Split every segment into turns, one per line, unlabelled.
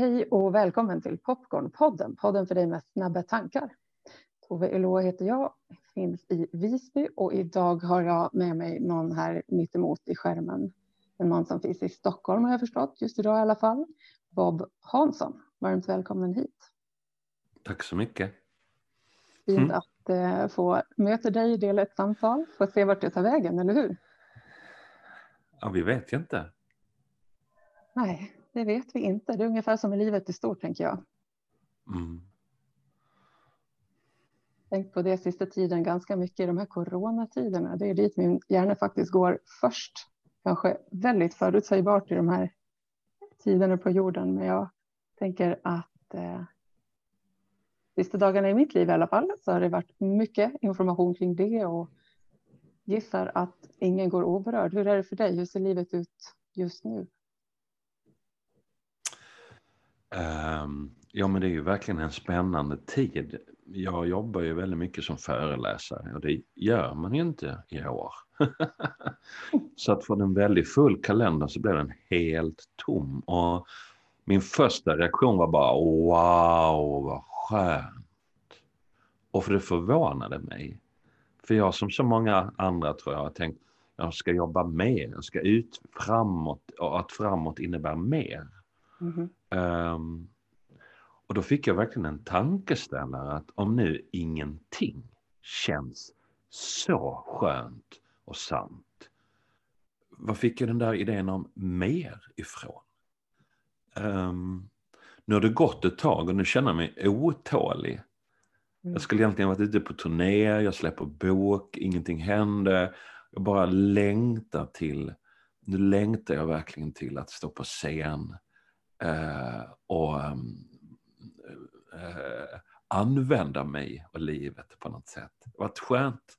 Hej och välkommen till Popcornpodden, podden för dig med snabba tankar. Tove Eloa heter jag, finns i Visby och idag har jag med mig någon här mittemot i skärmen. En man som finns i Stockholm har jag förstått, just idag i alla fall. Bob Hansson, varmt välkommen hit.
Tack så mycket.
Fint mm. att eh, få möta dig, dela ett samtal, få se vart det tar vägen, eller hur?
Ja, vi vet ju inte.
Nej, det vet vi inte. Det är ungefär som i livet i stort, tänker jag. Mm. Tänkt på det sista tiden ganska mycket i de här coronatiderna. Det är dit min hjärna faktiskt går först. Kanske väldigt förutsägbart i de här tiderna på jorden, men jag tänker att eh, sista dagarna i mitt liv i alla fall så har det varit mycket information kring det och gissar att ingen går oberörd. Hur är det för dig? Hur ser livet ut just nu?
Um, ja, men det är ju verkligen en spännande tid. Jag jobbar ju väldigt mycket som föreläsare och det gör man ju inte i år. så att från en väldigt full kalender så blev den helt tom. Och min första reaktion var bara wow, vad skönt. Och för det förvånade mig. För jag som så många andra tror jag har tänkt jag ska jobba mer, jag ska ut framåt och att framåt innebär mer. Mm. Um, och då fick jag verkligen en tankeställare att om nu ingenting känns så skönt och sant. Var fick jag den där idén om mer ifrån? Um, nu har det gått ett tag och nu känner jag mig otålig. Mm. Jag skulle egentligen varit ute på turné, jag släpper bok, ingenting händer. Jag bara längtar till, nu längtar jag verkligen till att stå på scen och um, eh, använda mig och livet på något sätt. Det var skönt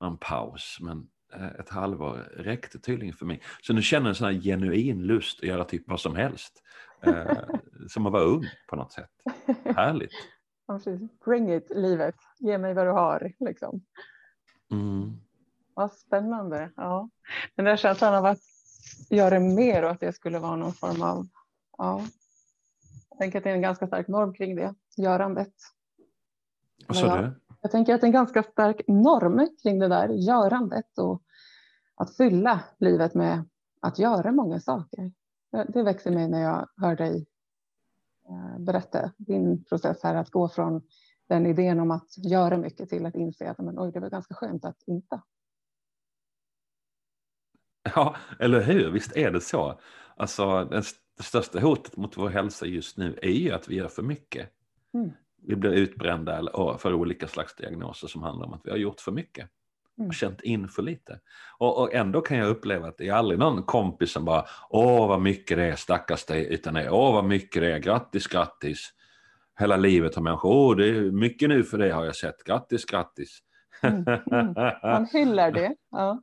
med en paus, men eh, ett halvår räckte tydligen för mig. Så nu känner jag en sån här genuin lust att göra typ vad som helst. Eh, som att vara ung på något sätt. Härligt.
Bring it, livet. Ge mig vad du har. Liksom. Mm. Vad spännande. Ja. Den där känslan av att göra mer och att det skulle vara någon form av Ja. Jag tänker att det är en ganska stark norm kring det, görandet.
Vad sa du?
Jag tänker att det är en ganska stark norm kring det där görandet och att fylla livet med att göra många saker. Det växer mig när jag hör dig eh, berätta din process här att gå från den idén om att göra mycket till att inse att men, oj, det var ganska skönt att inte.
Ja, eller hur? Visst är det så. Alltså, det största hotet mot vår hälsa just nu är ju att vi gör för mycket. Mm. Vi blir utbrända för olika slags diagnoser som handlar om att vi har gjort för mycket mm. och känt in för lite. Och, och, ändå kan jag uppleva att det är aldrig någon kompis som bara åh vad mycket det är, stackars dig, utan det är åh vad mycket det är, grattis, grattis. Hela livet har människor, åh det är mycket nu för det har jag sett, grattis, grattis.
Mm, mm. Man hyllar det. Ja.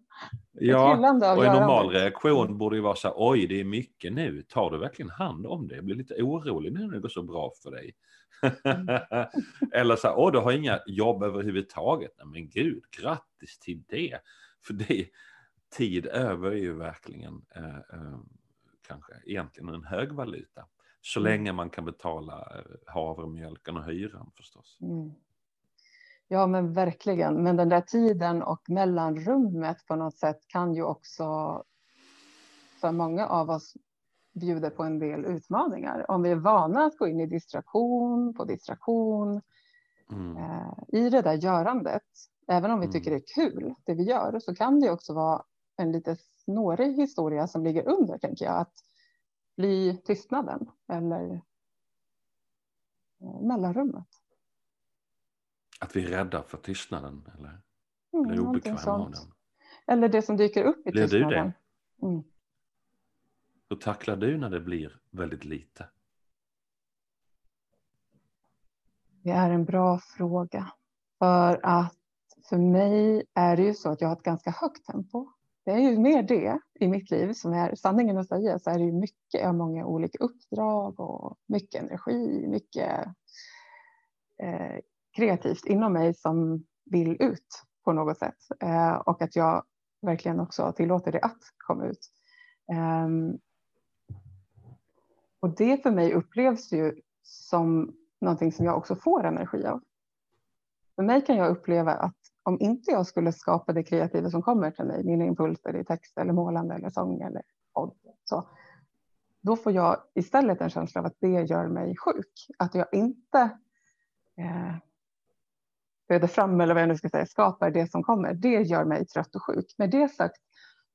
Ja, och en normal reaktion borde ju vara så här, oj det är mycket nu, tar du verkligen hand om det? Jag blir lite orolig nu när det går så bra för dig. Mm. Eller så här, åh du har inga jobb överhuvudtaget. Nej, men gud, grattis till det. För det, tid över är ju verkligen eh, eh, kanske egentligen en hög valuta. Så mm. länge man kan betala eh, havremjölken och hyran förstås. Mm.
Ja, men verkligen. Men den där tiden och mellanrummet på något sätt kan ju också för många av oss bjuda på en del utmaningar. Om vi är vana att gå in i distraktion på distraktion mm. eh, i det där görandet, även om vi tycker mm. det är kul det vi gör, så kan det också vara en lite snårig historia som ligger under, tänker jag, att bli tystnaden eller eh, mellanrummet.
Att vi är rädda för tystnaden eller mm, blir obekväma av den.
Eller det som dyker upp i
blir tystnaden. Du det? Mm. Hur tacklar du när det blir väldigt lite?
Det är en bra fråga. För att för mig är det ju så att jag har ett ganska högt tempo. Det är ju mer det i mitt liv som är sanningen att säga så är det ju mycket, jag har många olika uppdrag och mycket energi, mycket eh, kreativt inom mig som vill ut på något sätt eh, och att jag verkligen också tillåter det att komma ut. Eh, Och det för mig upplevs ju som någonting som jag också får energi av. För mig kan jag uppleva att om inte jag skulle skapa det kreativa som kommer till mig, mina impulser i text eller målande eller sång eller podd, så, då får jag istället en känsla av att det gör mig sjuk. Att jag inte eh, föder fram, eller vad jag nu ska säga, skapar det som kommer. Det gör mig trött och sjuk. Med det sagt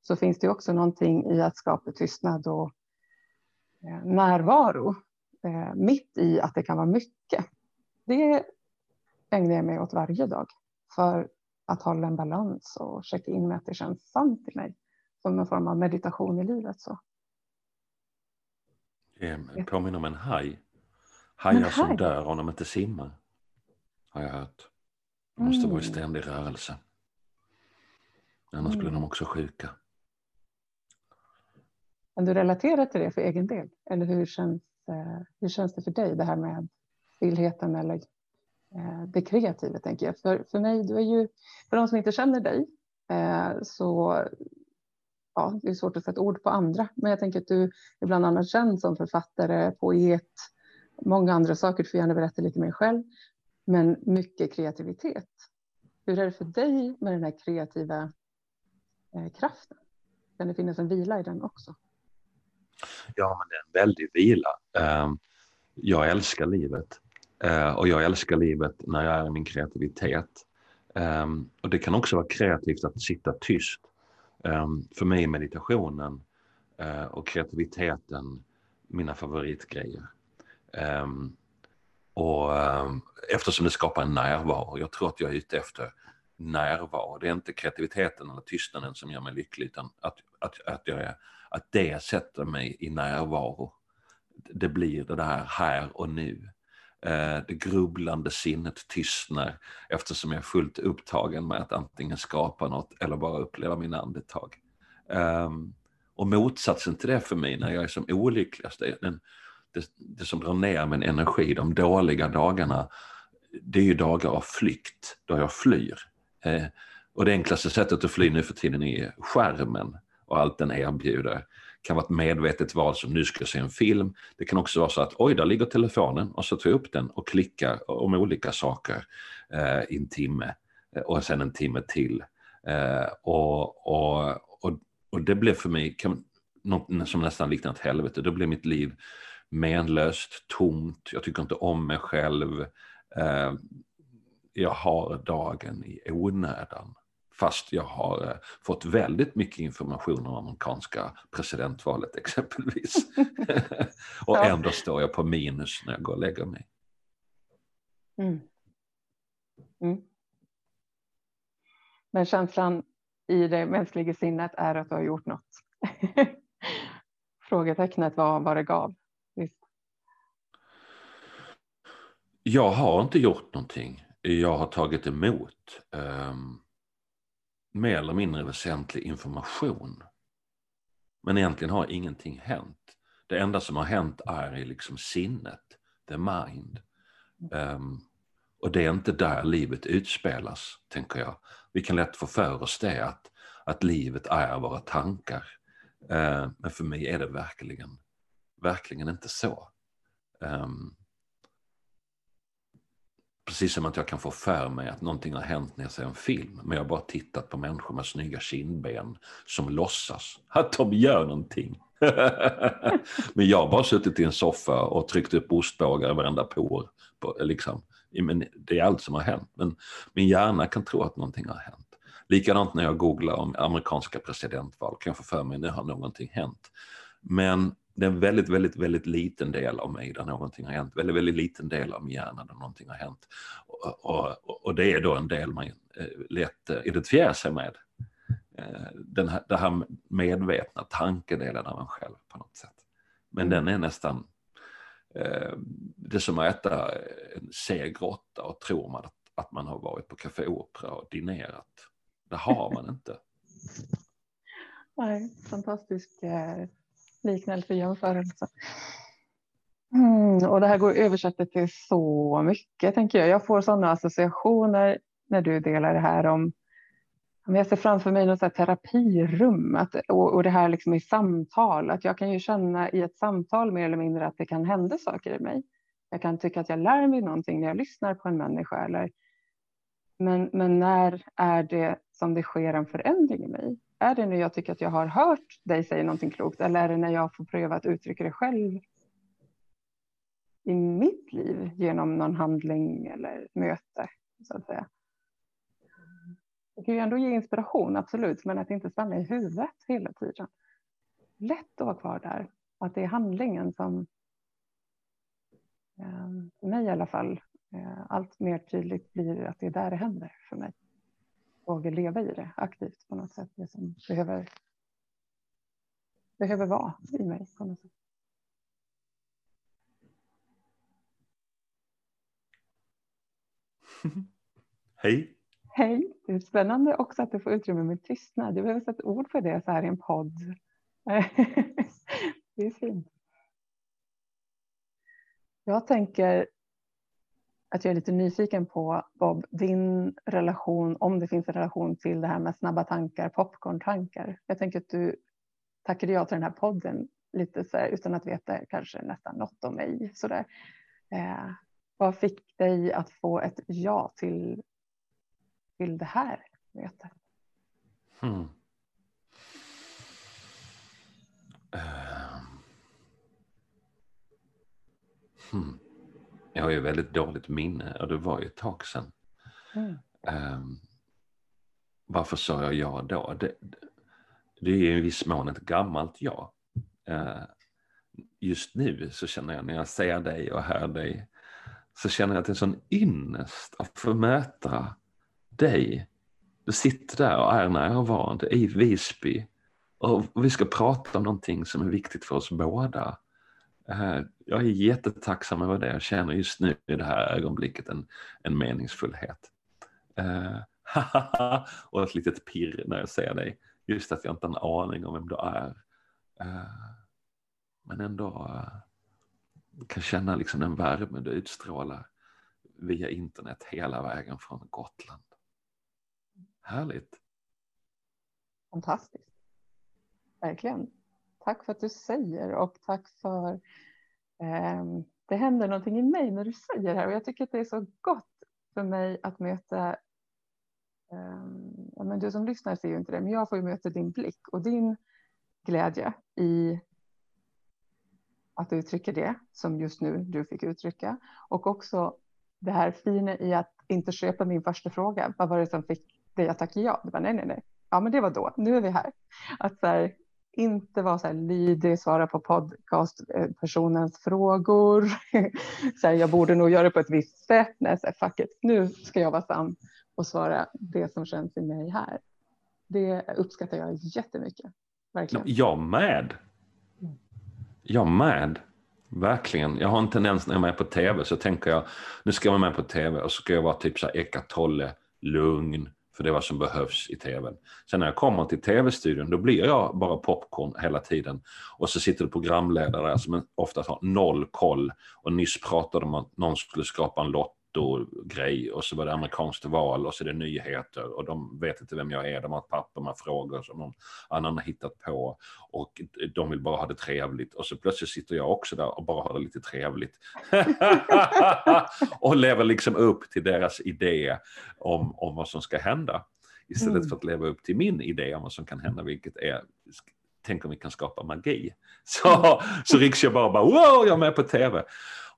så finns det också någonting i att skapa tystnad och eh, närvaro eh, mitt i att det kan vara mycket. Det ägnar jag mig åt varje dag för att hålla en balans och checka in med att det känns sant i mig som en form av meditation i livet. Så.
Det påminner om en haj. Hajar som dör om de inte simmar. Har jag hört. De måste mm. vara i ständig rörelse. Annars mm. blir de också sjuka.
Kan du relatera till det för egen del? Eller hur känns, eh, hur känns det för dig, det här med stillheten eller eh, det kreativa, tänker jag. För, för mig, du är ju, för de som inte känner dig, eh, så ja, det är svårt att sätta ord på andra, men jag tänker att du är bland annat känd som författare, poet, många andra saker. Du får gärna berätta lite mer själv, men mycket kreativitet. Hur är det för dig med den här kreativa eh, kraften? Kan det finnas en vila i den också?
Ja, men det är en väldig vila. Eh, jag älskar livet eh, och jag älskar livet när jag är i min kreativitet. Ehm, och det kan också vara kreativt att sitta tyst ehm, för mig är meditationen eh, och kreativiteten mina favoritgrejer. Ehm, och ehm, eftersom det skapar en närvaro, jag tror att jag är ute efter närvaro. Det är inte kreativiteten eller tystnaden som gör mig lycklig utan att, att, att, jag är, att det sätter mig i närvaro. Det blir det där här och nu. Eh, det grubblande sinnet tystnar eftersom jag är fullt upptagen med att antingen skapa något eller bara uppleva min andetag. Ehm, och motsatsen till det för mig när jag är som olyckligast, det, det som drar ner min energi, de dåliga dagarna, det är ju dagar av flykt, då jag flyr. Eh, och det enklaste sättet att fly nu för tiden är skärmen och allt den erbjuder Det kan vara ett medvetet val som nu ska jag se en film. Det kan också vara så att oj, där ligger telefonen och så tar jag upp den och klickar om olika saker eh, i en timme eh, och sen en timme till. Eh, och, och, och, och det blev för mig kan, något som nästan liknar ett helvete. Då blev mitt liv menlöst, tomt, jag tycker inte om mig själv. Eh, jag har dagen i onödan fast jag har eh, fått väldigt mycket information om amerikanska presidentvalet exempelvis. och ja. ändå står jag på minus när jag går och lägger mig. Mm.
Mm. Men känslan i det mänskliga sinnet är att du har gjort något. Frågetecknet var vad det gav. Visst.
Jag har inte gjort någonting. Jag har tagit emot. eh, mer eller mindre väsentlig information. Men egentligen har ingenting hänt. Det enda som har hänt är i liksom sinnet, the mind. Um, och det är inte där livet utspelas, tänker jag. Vi kan lätt få för oss det, att, att livet är våra tankar. Uh, men för mig är det verkligen, verkligen inte så. Um, Precis som att jag kan få för mig att någonting har hänt när jag ser en film. Men jag har bara tittat på människor med snygga kindben som låtsas att de gör någonting. men jag har bara suttit i en soffa och tryckt upp ostbågar i varenda por. På, liksom. men det är allt som har hänt. Men min hjärna kan tro att någonting har hänt. Likadant när jag googlar om amerikanska presidentval kan jag få för mig att nu har någonting hänt. Men det är en väldigt, väldigt, väldigt liten del av mig där någonting har hänt. Väldigt, väldigt liten del av min hjärna där någonting har hänt. Och, och, och det är då en del man eh, lätt eh, identifierar sig med. Eh, den här, den här medvetna tankedelen av en själv på något sätt. Men mm. den är nästan, det är som att äta en seg råtta och tror man att, att man har varit på Café Opera och dinerat. Det har man inte.
Nej, fantastisk liknelse jämförelse. Mm, och det här går att översätta till så mycket tänker jag. Jag får sådana associationer när du delar det här om jag ser framför mig något så terapirum att, och, och det här liksom i samtal. Att jag kan ju känna i ett samtal mer eller mindre att det kan hända saker i mig. Jag kan tycka att jag lär mig någonting när jag lyssnar på en människa. Eller, men, men när är det som det sker en förändring i mig? Är det när jag tycker att jag har hört dig säga någonting klokt eller är det när jag får pröva att uttrycka det själv i mitt liv genom någon handling eller möte så att säga? Det kan ju ändå ge inspiration, absolut, men att inte stanna i huvudet hela tiden. Lätt att vara kvar där, att det är handlingen som, eh, för mig i alla fall, eh, allt mer tydligt blir att det är där det händer för mig. Våga leva i det aktivt på något sätt, det som behöver, behöver vara i mig på något sätt.
Hej!
Hej, det är spännande också att du får utrymme med tystnad. Jag behöver sätta ord på det så här i en podd. det är fint. Jag tänker att jag är lite nyfiken på Bob, din relation, om det finns en relation till det här med snabba tankar, popcorn-tankar. Jag tänker att du tackade ja till den här podden lite så här, utan att veta kanske nästan något om mig. Så där. Eh, vad fick dig att få ett ja till till det här mötet? Hmm.
Uh. Hmm. Jag har ju väldigt dåligt minne och det var ju ett tag sedan. Mm. Um, varför sa jag ja då? Det, det är ju i viss mån ett gammalt ja. Uh, just nu så känner jag när jag ser dig och hör dig så känner jag att det är en sån ynnest att få möta dig. Du sitter där och är närvarande i Visby och vi ska prata om någonting som är viktigt för oss båda. Jag är jättetacksam över det. Jag känner just nu i det här ögonblicket en, en meningsfullhet. Uh, och ett litet pirr när jag ser dig. Just att jag inte har en aning om vem du är. Uh, men ändå eh, kan känna liksom den värme du utstrålar via internet hela vägen från Gotland. Härligt.
Fantastiskt. Verkligen. Tack för att du säger och tack för eh, det händer någonting i mig när du säger det här och jag tycker att det är så gott för mig att möta eh, ja, men du som lyssnar ser ju inte det men jag får ju möta din blick och din glädje i att uttrycka det som just nu du fick uttrycka och också det här fina i att inte köpa min första fråga. Vad var det som fick dig att tacka ja. Det var, nej, nej, nej. Ja, men det var då. Nu är vi här. Att så här, inte vara så här lydig, svara på podcastpersonens frågor. så här, jag borde nog göra det på ett visst sätt. Nej, så här, fuck it. Nu ska jag vara sann och svara det som känns i mig här. Det uppskattar jag jättemycket. Verkligen.
Jag med. Jag med. Verkligen. Jag har en tendens när jag är med på tv så tänker jag nu ska jag vara med på tv och så ska jag vara typ så här Eka Tolle, lugn, för det är vad som behövs i tvn. Sen när jag kommer till tv-studion då blir jag bara popcorn hela tiden. Och så sitter det programledare som ofta har noll koll. Och nyss pratade om att någon skulle skapa en lott grej och så var det amerikanskt val och så är det nyheter och de vet inte vem jag är. De har ett papper med frågor som någon annan har hittat på och de vill bara ha det trevligt och så plötsligt sitter jag också där och bara har det lite trevligt. och lever liksom upp till deras idé om, om vad som ska hända istället mm. för att leva upp till min idé om vad som kan hända, vilket är tänk om vi kan skapa magi. Så, så riks jag bara, bara wow, jag är med på tv.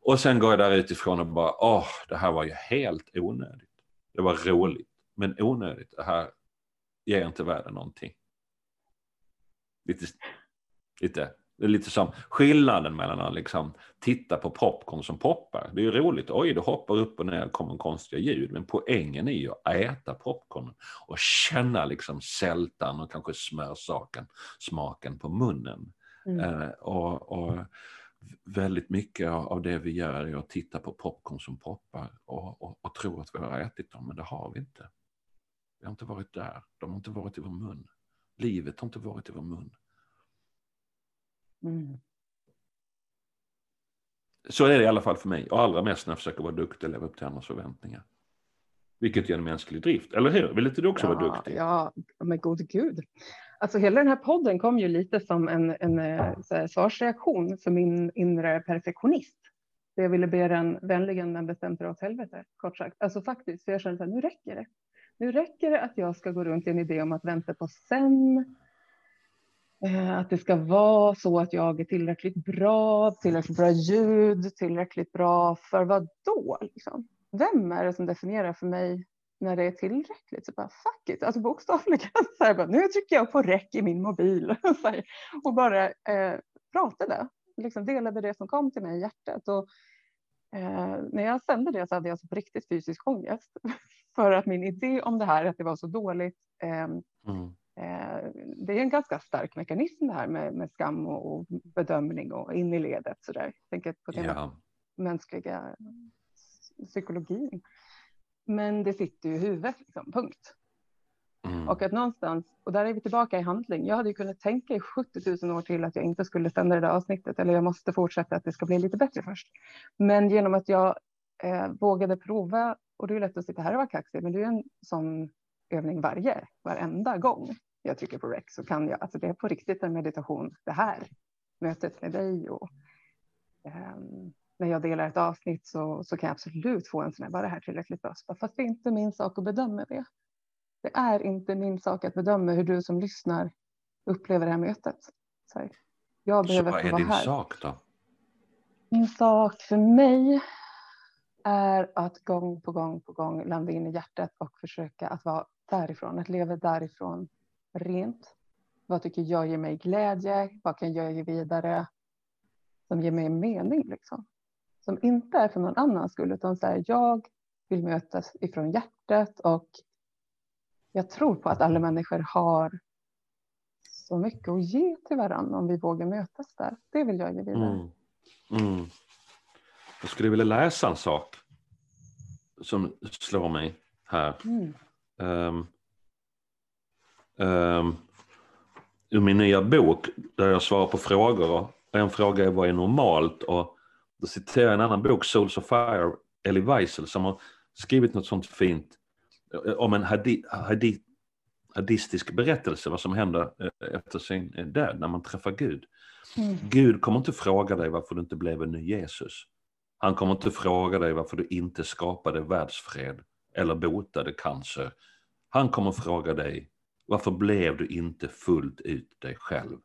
Och sen går jag där utifrån och bara, åh, det här var ju helt onödigt. Det var roligt, men onödigt. Det här ger inte världen någonting. Lite, lite, det är lite som skillnaden mellan att liksom titta på popcorn som poppar. Det är ju roligt, oj, det hoppar upp och ner, kommer konstiga ljud. Men poängen är ju att äta popcorn och känna liksom sältan och kanske smörsaken, smaken på munnen. Mm. Eh, och, och väldigt mycket av det vi gör är att titta på popcorn som poppar och, och, och tro att vi har ätit dem, men det har vi inte. Vi har inte varit där, de har inte varit i vår mun. Livet har inte varit i vår mun. Mm. Så är det i alla fall för mig, och allra mest när jag försöker vara duktig och leva upp till andras förväntningar. Vilket är en mänsklig drift, eller hur? Vill inte du också
ja,
vara duktig?
Ja, men gode gud. Alltså hela den här podden kom ju lite som en, en eh, här, svarsreaktion för min inre perfektionist. jag ville be den vänligen men bestämt dra åt helvete, kort sagt. Alltså faktiskt, för jag kände att nu räcker det. Nu räcker det att jag ska gå runt i en idé om att vänta på sen. Eh, att det ska vara så att jag är tillräckligt bra, tillräckligt bra ljud, tillräckligt bra för vad då? Liksom? Vem är det som definierar för mig när det är tillräckligt? Så bara, fuck it, alltså bokstavligen. Så här, bara, nu trycker jag på räck i min mobil här, och bara eh, pratade, liksom delade det som kom till mig i hjärtat. Och, eh, när jag sände det så hade jag alltså på riktigt fysisk ångest för att min idé om det här, att det var så dåligt, eh, mm Eh, det är en ganska stark mekanism det här med, med skam och, och, bedömning och in i ledet så där. Tänker på den ja. mänskliga psykologin. Men det sitter ju i huvudet, liksom, punkt. Mm. Och att någonstans, och där är vi tillbaka i handling. Jag hade ju kunnat tänka i 70 000 år till att jag inte skulle sända det där avsnittet eller jag måste fortsätta att det ska bli lite bättre först. Men genom att jag eh, vågade prova, och det är lätt att sitta här och vara kaxig, men det är en sån övning varje, varenda gång jag trycker på rec så kan jag, alltså det är på riktigt en meditation det här, mötet med dig och um, när jag delar ett avsnitt så, så kan jag absolut få en sån här, var det här tillräckligt bra? Fast det är inte min sak att bedöma det. Det är inte min sak att bedöma hur du som lyssnar upplever det här mötet. Så jag behöver
så vad är din här. sak då?
Min sak för mig är att gång på gång på gång landa in i hjärtat och försöka att vara därifrån, att leva därifrån rent. Vad tycker jag ger mig glädje? Vad kan jag ge vidare som ger mig mening? Liksom? Som inte är för någon annans skull, utan så här, jag vill mötas ifrån hjärtat och jag tror på att alla människor har så mycket att ge till varandra om vi vågar mötas där. Det vill jag ge vidare. Mm. Mm.
Jag skulle vilja läsa en sak som slår mig här. Mm. Um, um, ur min nya bok där jag svarar på frågor. Och en fråga är vad är normalt? Och då citerar jag en annan bok, Souls of Fire, Elie Wiesel, som har skrivit något sånt fint eh, om en hadi, hadi, hadistisk berättelse, vad som händer eh, efter sin död, när man träffar Gud. Mm. Gud kommer inte fråga dig varför du inte blev en ny Jesus. Han kommer inte fråga dig varför du inte skapade världsfred eller botade cancer. Han kommer fråga dig varför blev du inte fullt ut dig själv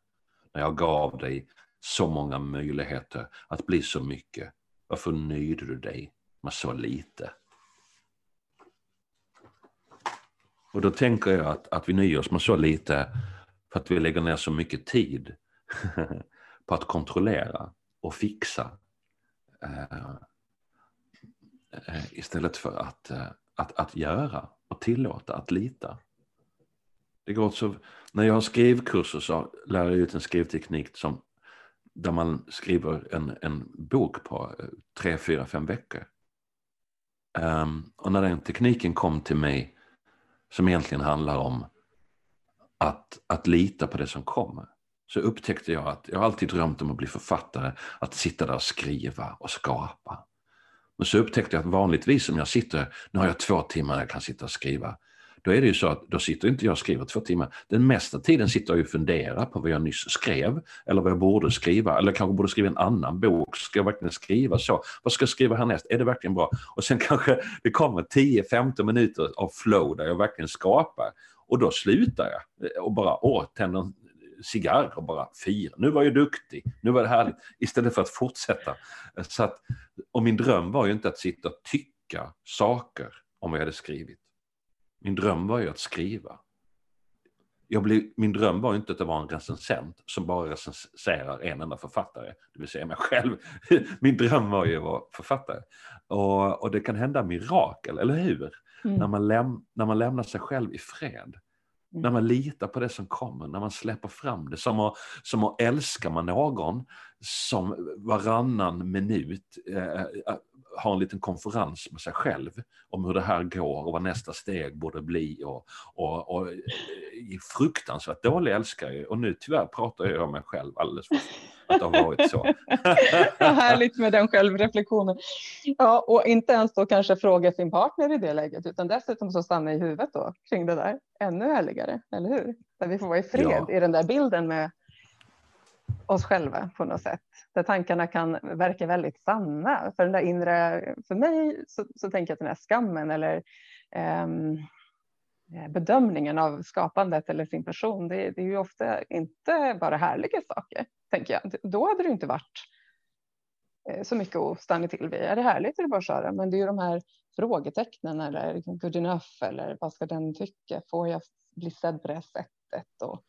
när jag gav dig så många möjligheter att bli så mycket? Varför nöjde du dig med så lite? Och då tänker jag att, att vi nöjer oss med så lite för att vi lägger ner så mycket tid på att kontrollera och fixa eh, eh, istället för att, eh, att, att göra och tillåta, att lita. Det går så, när jag har skrivkurser så lär jag ut en skrivteknik som, där man skriver en, en bok på eh, tre, fyra, fem veckor. Um, och när den tekniken kom till mig, som egentligen handlar om att, att lita på det som kommer, så upptäckte jag att jag alltid drömt om att bli författare, att sitta där och skriva och skapa. Men så upptäckte jag att vanligtvis om jag sitter, nu har jag två timmar jag kan sitta och skriva, då är det ju så att då sitter inte jag och skriver två timmar. Den mesta tiden sitter jag och funderar på vad jag nyss skrev eller vad jag borde skriva eller kanske borde skriva en annan bok. Ska jag verkligen skriva så? Vad ska jag skriva härnäst? Är det verkligen bra? Och sen kanske det kommer 10-15 minuter av flow där jag verkligen skapar och då slutar jag och bara åh, tänder en cigarr och bara fira. Nu var jag duktig, nu var det härligt. Istället för att fortsätta. Så att, och min dröm var ju inte att sitta och tycka saker om vad jag hade skrivit. Min dröm var ju att skriva. Jag blev, min dröm var inte att det var en recensent som bara recenserar en enda författare, det vill säga mig själv. Min dröm var ju att vara författare. Och, och det kan hända mirakel, eller hur? Mm. När, man läm, när man lämnar sig själv i fred. Mm. När man litar på det som kommer, när man släpper fram det. Som att, som att älska man någon som varannan minut eh, ha en liten konferens med sig själv om hur det här går och vad nästa steg borde bli och, och, och fruktansvärt dålig älskare och nu tyvärr pratar jag om mig själv alldeles för, att det har varit så.
Härligt med den självreflektionen. Ja, och inte ens då kanske fråga sin partner i det läget, utan dessutom så stanna i huvudet då kring det där. Ännu härligare, eller hur? Där vi får vara i fred ja. i den där bilden med oss själva på något sätt. Där tankarna kan verka väldigt sanna. För den där inre, för mig så, så tänker jag att den här skammen eller um, Eh, bedömningen av skapandet eller sin person, det, det, är ju ofta inte bara härliga saker, tänker jag. Då hade det inte varit eh, så mycket att stanna till vid. Är det härligt är det bara att köra, men det är ju de här frågetecknen eller liksom good enough eller vad ska den tycka? Får jag bli sedd på det sättet? Och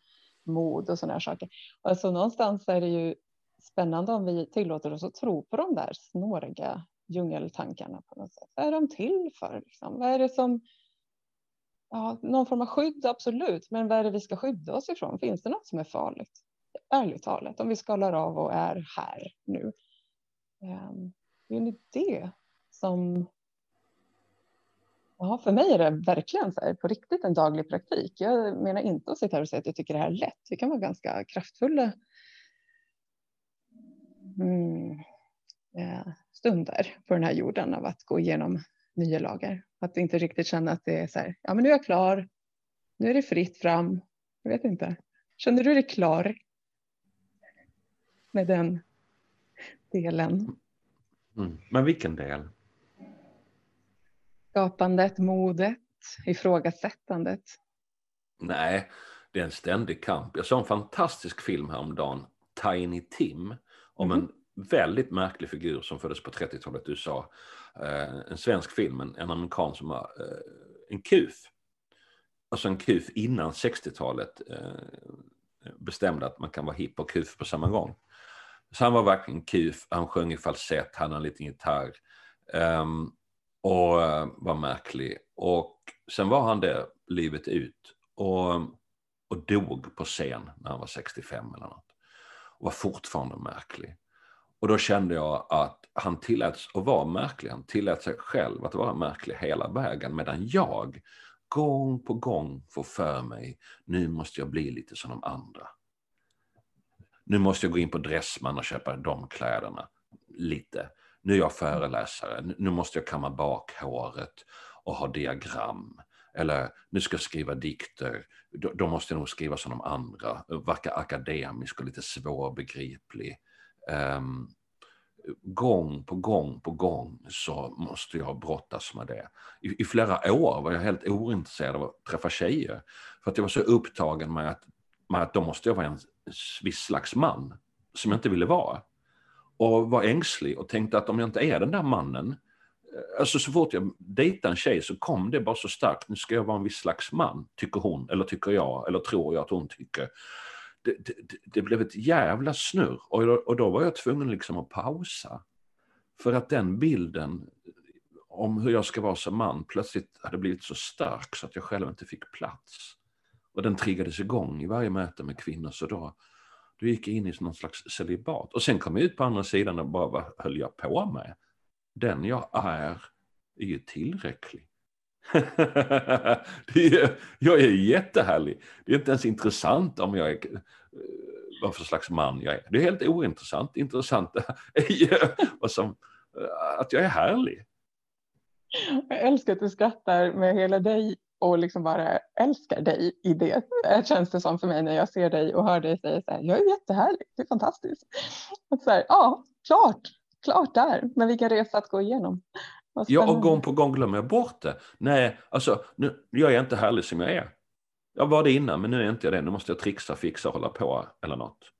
mod och sådana här saker. Alltså någonstans är det ju spännande om vi tillåter oss att tro på de där snåriga djungeltankarna på något sätt. Vad är de till för? Liksom? Vad är det som ja, någon form av skydd, absolut. Men vad är det vi ska skydda oss ifrån? Finns det något som är farligt? Ärligt talat, om vi skalar av och är här nu. Ehm, det är en idé som... Ja, för mig är det verkligen så här, på riktigt en daglig praktik. Jag menar inte att sitta här och säga att jag tycker det här är lätt. Det kan vara ganska kraftfulla mm, eh, stunder på den här jorden av att gå igenom nya lagar. Att inte riktigt känna att det är så här, ja men nu är jag klar, nu är det fritt fram. Jag vet inte. Känner du dig klar med den delen?
Mm. Men vilken del?
Skapandet, modet, ifrågasättandet.
Nej, det är en ständig kamp. Jag såg en fantastisk film häromdagen, Tiny Tim, om mm. en väldigt märklig figur som föddes på 30-talet i USA. Eh, en svensk film, en, en amerikan som var eh, en kuf. Alltså en kuf innan 60-talet eh, bestämde att man kan vara hipp och kuf på samma gång. Så han var verkligen kuf, han sjöng i falsett, han hade en liten gitarr. Um, och eh, var märklig. Och sen var han det livet ut. Och, och dog på scen när han var 65 eller något. Och var fortfarande märklig. Och då kände jag att han tilläts att vara märklig. Han tillät sig själv att vara märklig hela vägen. Medan jag gång på gång får för mig, nu måste jag bli lite som de andra. Nu måste jag gå in på Dressman och köpa de kläderna. Lite. Nu är jag föreläsare. Nu måste jag kamma bak håret och ha diagram. Eller nu ska jag skriva dikter. Då, då måste jag nog skriva som de andra. Verka akademisk och lite svårbegriplig um, gång på gång på gång så måste jag brottas med det. I, I, flera år var jag helt ointresserad av att träffa tjejer. För att jag var så upptagen med att, med att då måste jag vara en viss slags man som jag inte ville vara. Och var ängslig och tänkte att om jag inte är den där mannen, eh, alltså så fort jag dejtade en tjej så kom det bara så starkt, nu ska jag vara en viss slags man, tycker hon, eller tycker jag, eller tror jag att hon tycker det, det, det, blev ett jävla snurr och då, och då var jag tvungen liksom att pausa. För att den bilden om hur jag ska vara som man plötsligt hade blivit så stark så att jag själv inte fick plats. Och den triggades igång i varje möte med kvinnor så då, då gick jag in i någon slags celibat. Och sen kom jag ut på andra sidan och bara, vad höll jag på med? Den jag är är ju tillräcklig. är, jag är jättehärlig. Det är inte ens intressant om jag är vad för slags man jag är. Det är helt ointressant. Intressant är som, att jag är härlig.
Jag älskar att du skrattar med hela dig och liksom bara älskar dig i det. Det känns det som för mig när jag ser dig och hör dig säga så här, jag är jättehärlig, det är fantastiskt. Att så här, ja, klart, klart där, men vilken resa att gå igenom.
Ja, och gång på gång glömmer jag bort det. Nej, alltså, nu, jag är inte härlig som jag är. Jag var det innan, men nu är inte jag det. Nu måste jag trixa, fixa, hålla på eller något.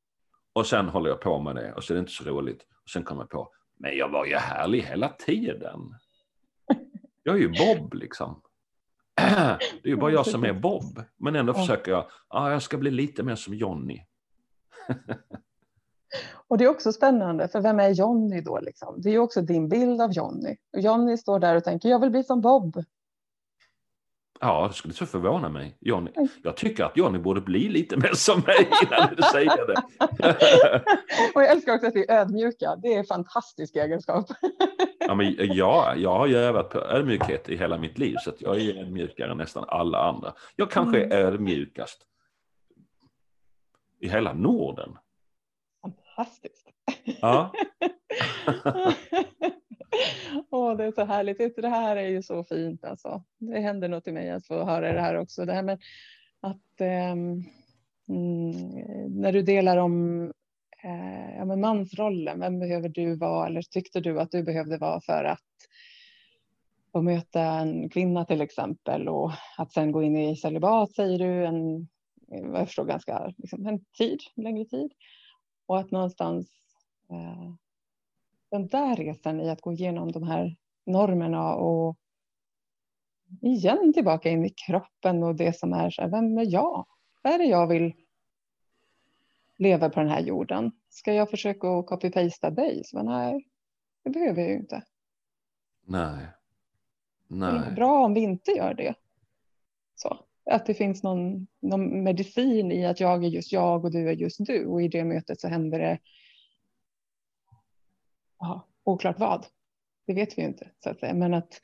Och sen håller jag på med det och så är det inte så roligt. Och sen kommer jag på, men jag var ju härlig hela tiden. Jag är ju Bob liksom. Det är ju bara jag som är Bob. Men ändå försöker jag, ah, jag ska bli lite mer som Johnny.
Och det är också spännande, för vem är Johnny då? Liksom? Det är också din bild av Johnny. Johnny står där och tänker, jag vill bli som Bob.
Ja, det skulle inte förvåna mig. Johnny. Jag tycker att Johnny borde bli lite mer som mig innan du säger det.
och jag älskar också att vi är ödmjuka. Det är en fantastisk egenskap.
ja, men ja, jag har ju övat på ödmjukhet i hela mitt liv så att jag är ödmjukare än nästan alla andra. Jag kanske är mm. ödmjukast i hela Norden.
Fantastiskt.
Ja.
Åh, det är så härligt. Det här är ju så fint alltså. Det händer något i mig att få höra det här också. Det här med att eh, när du delar om eh, ja, men mansrollen, vem behöver du vara eller tyckte du att du behövde vara för att få möta en kvinna till exempel och att sen gå in i celibat säger du en, jag förstår ganska, liksom, en tid, längre tid. Och att någonstans eh, den där resan i att gå igenom de här normerna och igen tillbaka in i kroppen och det som är så här, vem är jag? Vad är det jag vill leva på den här jorden? Ska jag försöka copy-pasta dig? Så, nej, det behöver jag ju inte.
Nej.
Nej. Det är bra om vi inte gör det. Så, att det finns någon, någon medicin i att jag är just jag och du är just du och i det mötet så händer det aha, oklart vad. Det vet vi ju inte så att säga, men att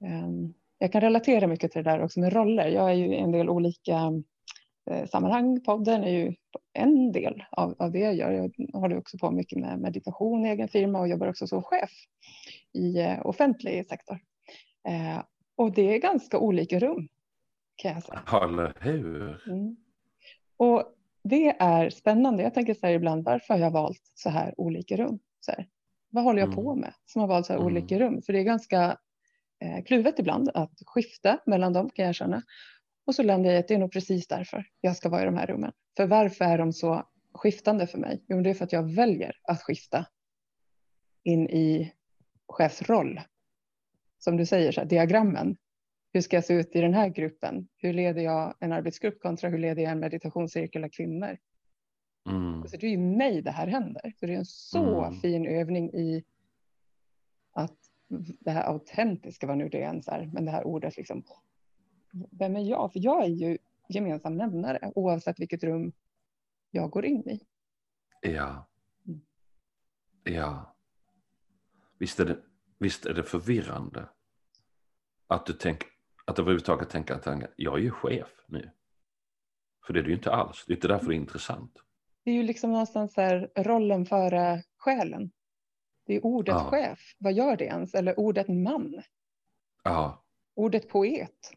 um, jag kan relatera mycket till det där också med roller. Jag är ju i en del olika eh, sammanhang. Podden är ju en del av, av det jag gör. Jag håller också på mycket med meditation i egen firma och jobbar också som chef i eh, offentlig sektor. Eh, och det är ganska olika rum kan jag säga.
Eller hur? Mm.
Och det är spännande. Jag tänker så här ibland, varför har jag valt så här olika rum? Så här, vad håller jag mm. på med som har valt så här mm. olika rum? För det är ganska eh, kluvet ibland att skifta mellan dem kan jag känna. Och så landar jag i att det är nog precis därför jag ska vara i de här rummen. För varför är de så skiftande för mig? Jo, det är för att jag väljer att skifta in i chefsroll. Som du säger, så här, diagrammen. Hur ska jag se ut i den här gruppen? Hur leder jag en arbetsgrupp kontra hur leder jag en meditationscirkel av kvinnor? Mm. Så det är ju mig det här händer. Så det är en så mm. fin övning i att det här autentiska, vad nu det ens är, men det här ordet liksom. Vem är jag? För jag är ju gemensam nämnare oavsett vilket rum jag går in i.
Ja. Mm. Ja. Visst är, det, visst är det förvirrande att du tänker att överhuvudtaget tänka att jag är ju chef nu. För det är du ju inte alls. Det är inte därför det är intressant.
Det är ju liksom någonstans här rollen före själen. Det är ordet ja. chef. Vad gör det ens? Eller ordet man.
Ja.
Ordet poet.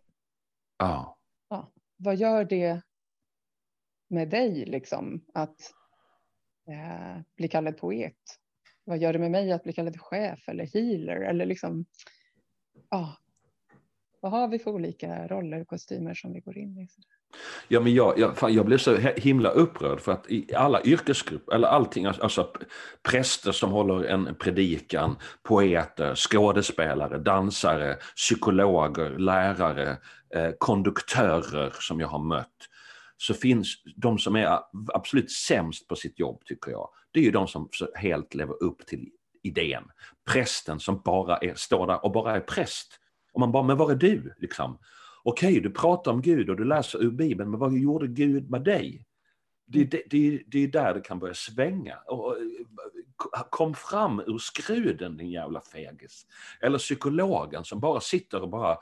Ja.
ja. Vad gör det med dig liksom att eh, bli kallad poet? Vad gör det med mig att bli kallad chef eller healer eller liksom? Ja. Vad har vi för olika roller och kostymer som vi går in i?
Ja, men jag, jag, fan, jag blev så himla upprörd för att i alla yrkesgrupper, eller allting, alltså, alltså, präster som håller en predikan, poeter, skådespelare, dansare, psykologer, lärare, eh, konduktörer som jag har mött, så finns de som är absolut sämst på sitt jobb, tycker jag, det är ju de som helt lever upp till idén. Prästen som bara är, står där och bara är präst. Och man bara, men var är du? Liksom. Okej, okay, du pratar om Gud och du läser ur Bibeln, men vad gjorde Gud med dig? Det, det, det, det är där det kan börja svänga. kom fram ur skruden din jävla fegis. Eller psykologen som bara sitter och bara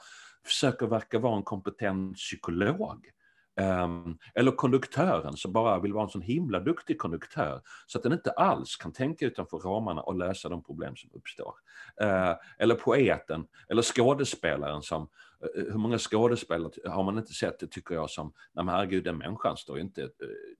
försöker verka vara en kompetent psykolog. Ehm, eller konduktören som bara vill vara en sån himla duktig konduktör så att den inte alls kan tänka utanför ramarna och lösa de problem som uppstår. Ehm, eller poeten, eller skådespelaren som, eh, hur många skådespelare har man inte sett det tycker jag som, nej men herregud den människan står ju inte, eh,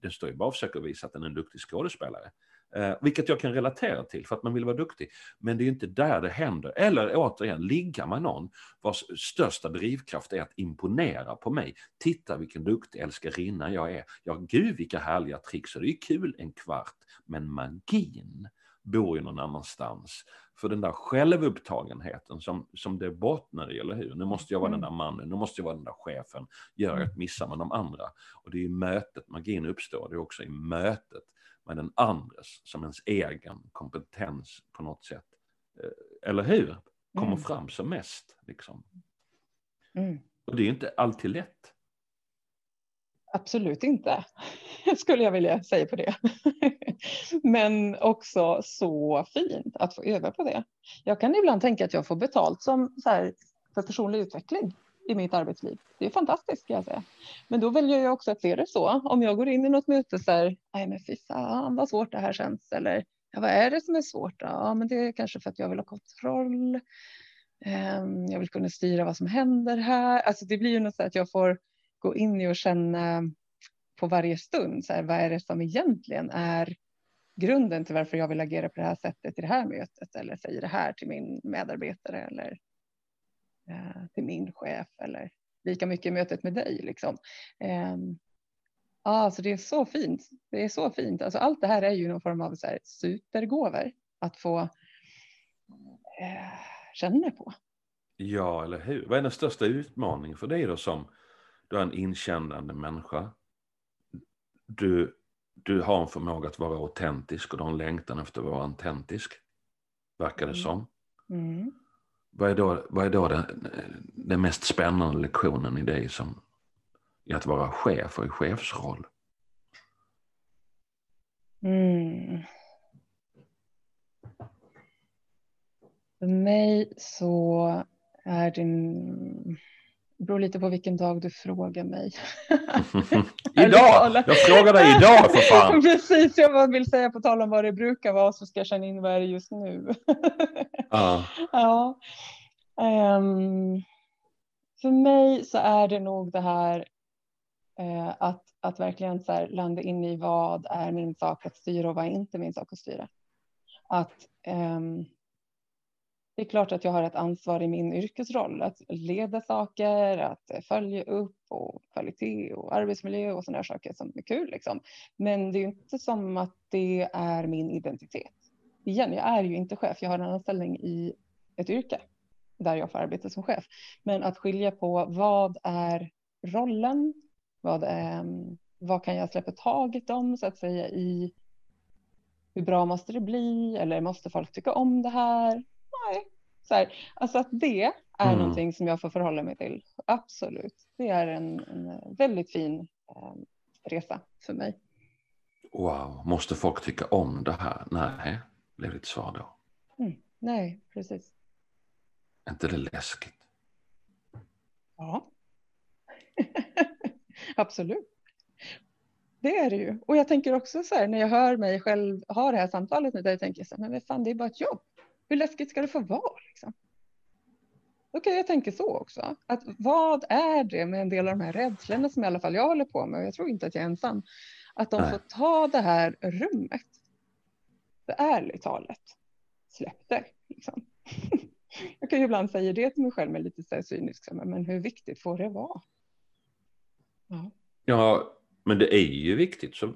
den står ju bara och försöker visa att den är en duktig skådespelare. Eh, vilket jag kan relatera till för att man vill vara duktig. Men det är inte där det händer. Eller återigen, ligga med någon vars största drivkraft är att imponera på mig. Titta vilken duktig älskarinna jag är. Ja, gud vilka härliga tricks. Och det är kul en kvart. Men magin bor ju någon annanstans. För den där självupptagenheten som, som det bottnar i, eller hur? Nu måste jag vara mm. den där mannen, nu måste jag vara den där chefen. Gör jag ett missar med de andra. Och det är i mötet magin uppstår, det är också i mötet med den andres som ens egen kompetens på något sätt, eh, eller hur, kommer mm. fram som mest. Liksom. Mm. Och det är inte alltid lätt.
Absolut inte, skulle jag vilja säga på det. Men också så fint att få öva på det. Jag kan ibland tänka att jag får betalt som så här, för personlig utveckling. i mitt arbetsliv. Det är fantastiskt ska jag säga. Men då väljer jag också att se det så. Om jag går in i något möte så här, nej men fy fan vad svårt det här känns. Eller ja, vad är det som är svårt då? Ja, men det är kanske för att jag vill ha kontroll. Ehm, jag vill kunna styra vad som händer här. Alltså det blir ju något så att jag får gå in i och känna på varje stund. Så här, vad är det som egentligen är grunden till varför jag vill agera på det här sättet i det här mötet eller säger det här till min medarbetare eller eh, till min chef eller lika mycket i mötet med dig liksom. Eh, alltså det är så fint. Det är så fint. Alltså allt det här är ju någon form av så här supergåvor att få eh, känna på.
Ja, eller hur? Vad är den största utmaningen för dig då som du är en inkännande människa? Du du har en förmåga att vara autentisk och du har en längtan efter att vara autentisk. Verkar det mm. som. Mm. Vad är då, vad är då den, den mest spännande lektionen i dig som i att vara chef och i chefsroll?
Mm. För mig så är det det beror lite på vilken dag du frågar mig.
idag! Jag frågar dig idag för fan.
Precis, jag vill säga på tal om vad det brukar vara så ska jag känna in vad det är just nu.
ah.
Ja. Um, för mig så är det nog det här uh, att, att verkligen så här landa in i vad är min sak att styra och vad är inte min sak att styra. Att um, det är klart att jag har ett ansvar i min yrkesroll att leda saker, att eh, följa upp och kvalitet och arbetsmiljö och sådana saker som är kul. Liksom. Men det är inte som att det är min identitet. Igen, jag är ju inte chef. Jag har en anställning i ett yrke där jag får arbeta som chef. Men att skilja på vad är rollen? Vad, är, vad kan jag släppa taget om så att säga i hur bra måste det bli? Eller måste folk tycka om det här? Nej, så här, alltså att det är mm. någonting som jag får förhålla mig till. Absolut. Det är en, en väldigt fin eh, resa för mig.
Wow, måste folk tycka om det här? Nej, blev ditt svar då.
Mm. Nej, precis.
Är inte det läskigt?
Ja, absolut. Det är det ju. Och jag tänker också så här när jag hör mig själv ha det här samtalet dig, tänker jag så här, men fan, det är bara ett jobb. Hur läskigt ska det få vara? Liksom? Då kan jag tänka så också. Att vad är det med en del av de här rädslorna som i alla fall jag håller på med och jag tror inte att jag är ensam. Att de Nej. får ta det här rummet. För ärligt talat, släpp det. Liksom. jag kan ju ibland säga det till mig själv med lite så här cynisk, men hur viktigt får det vara?
Ja. ja, men det är ju viktigt. Så,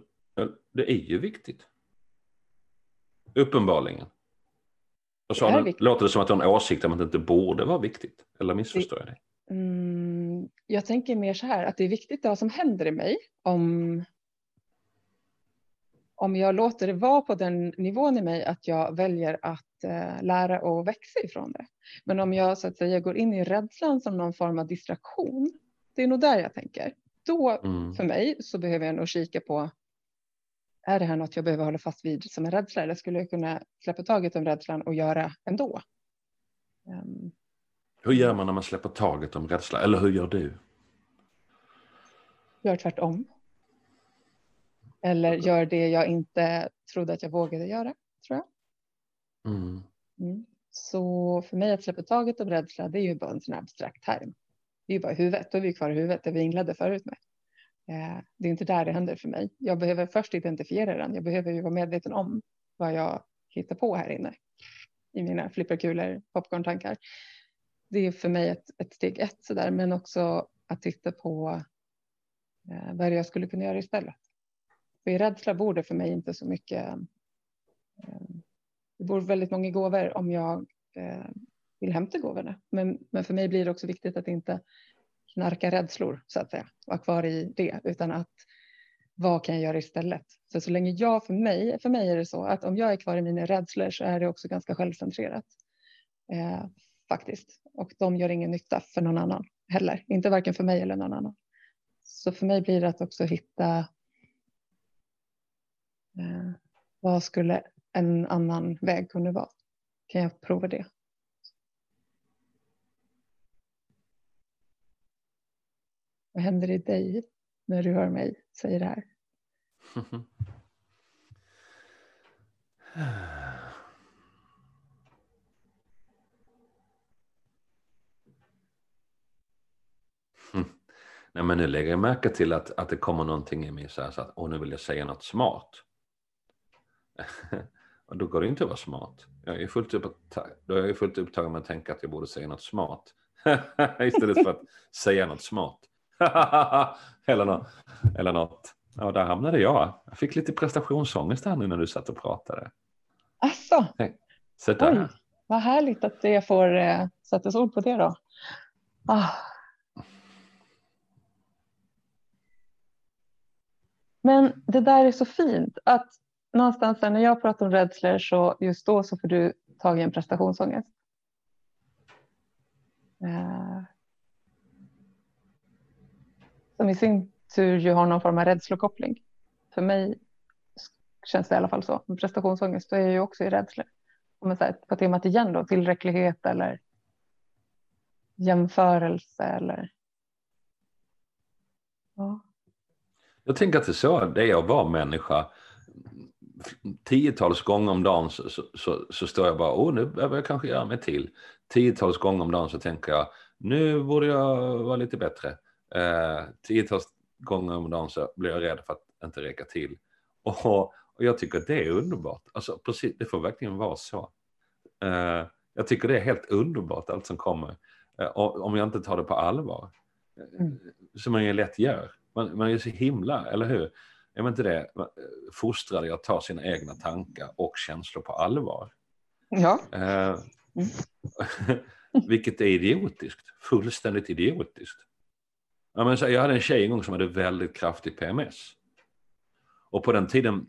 det är ju viktigt. Uppenbarligen. Och så det låter det som att du har en åsikt om att det inte borde vara viktigt. Eller missförstår jag dig?
Mm, jag tänker mer så här att det är viktigt vad som händer i mig om om jag låter det vara på den nivån i mig att jag väljer att eh, lära och växa ifrån det. Men om jag så att säga går in i rädslan som någon form av distraktion, det är nog där jag tänker. Då mm. för mig så behöver jag nog kika på är det här något jag behöver hålla fast vid som en rädsla eller skulle jag kunna släppa taget om rädslan och göra ändå? Um,
hur gör man när man släpper taget om rädsla? Eller hur gör du?
Gör tvärtom. Eller gör det jag inte trodde att jag vågade göra, tror jag.
Mm.
Mm. Så för mig att släppa taget om rädsla, det är ju bara en sån abstrakt term. Det är ju bara huvudet, då är vi kvar i huvudet, det vi inledde förut med. Eh, det är inte där det händer för mig. Jag behöver först identifiera den. Jag behöver ju vara medveten om vad jag hittar på här inne i mina flipperkulor, popcorntankar. Det är för mig ett, ett steg ett så där, men också att titta på eh, vad jag skulle kunna göra istället. För i rädsla bor det för mig inte så mycket. Eh, det bor väldigt många gåvor om jag eh, vill hämta gåvorna, men, men för mig blir det också viktigt att inte knarka rädslor så att säga, vara kvar i det, utan att vad kan jag göra istället? Så, så länge jag för mig, för mig är det så att om jag är kvar i mina rädslor så är det också ganska självcentrerat eh, faktiskt. Och de gör ingen nytta för någon annan heller, inte varken för mig eller någon annan. Så för mig blir det att också hitta eh, vad skulle en annan väg kunna vara? Kan jag prova det? Vad händer i dig när du hör mig säga det här?
Nej, men nu lägger jag märke till att, att det kommer någonting i mig så, här, så att åh, nu vill jag säga något smart. och då går det inte att vara smart. Jag är fullt, upp, då är jag fullt upptagen med att tänka att jag borde säga något smart. Istället för att säga något smart. eller, något, eller något. Ja, där hamnade jag. Jag fick lite prestationsångest här nu när du satt och pratade.
Asså?
Så där. Oj,
vad härligt att jag får eh, sätta ord på det då. Ah. Men det där är så fint att någonstans när jag pratar om rädslor så just då så får du tag i en prestationsångest. Eh, som i sin tur ju har någon form av rädslokoppling. För mig känns det i alla fall så. Med prestationsångest då är jag ju också i rädsla. Om man på temat igen då, tillräcklighet eller jämförelse eller
ja. Jag tänker att det är så det är att vara människa. Tiotals gånger om dagen så, så, så, så står jag bara, åh nu behöver jag kanske göra mig till. Tiotals gånger om dagen så tänker jag, nu borde jag vara lite bättre. Eh, tiotals gånger om dagen så blir jag rädd för att inte räcka till. Och, och jag tycker att det är underbart. Alltså precis, det får verkligen vara så. Eh, jag tycker det är helt underbart allt som kommer. Eh, om jag inte tar det på allvar. Mm. Som man ju lätt gör. Man, man är så himla, eller hur? Är man inte det fostrad i att ta sina egna tankar och känslor på allvar?
Ja.
Eh, mm. vilket är idiotiskt, fullständigt idiotiskt. Ja, men jag hade en tjej en gång som hade väldigt kraftig PMS. Och på den tiden eh,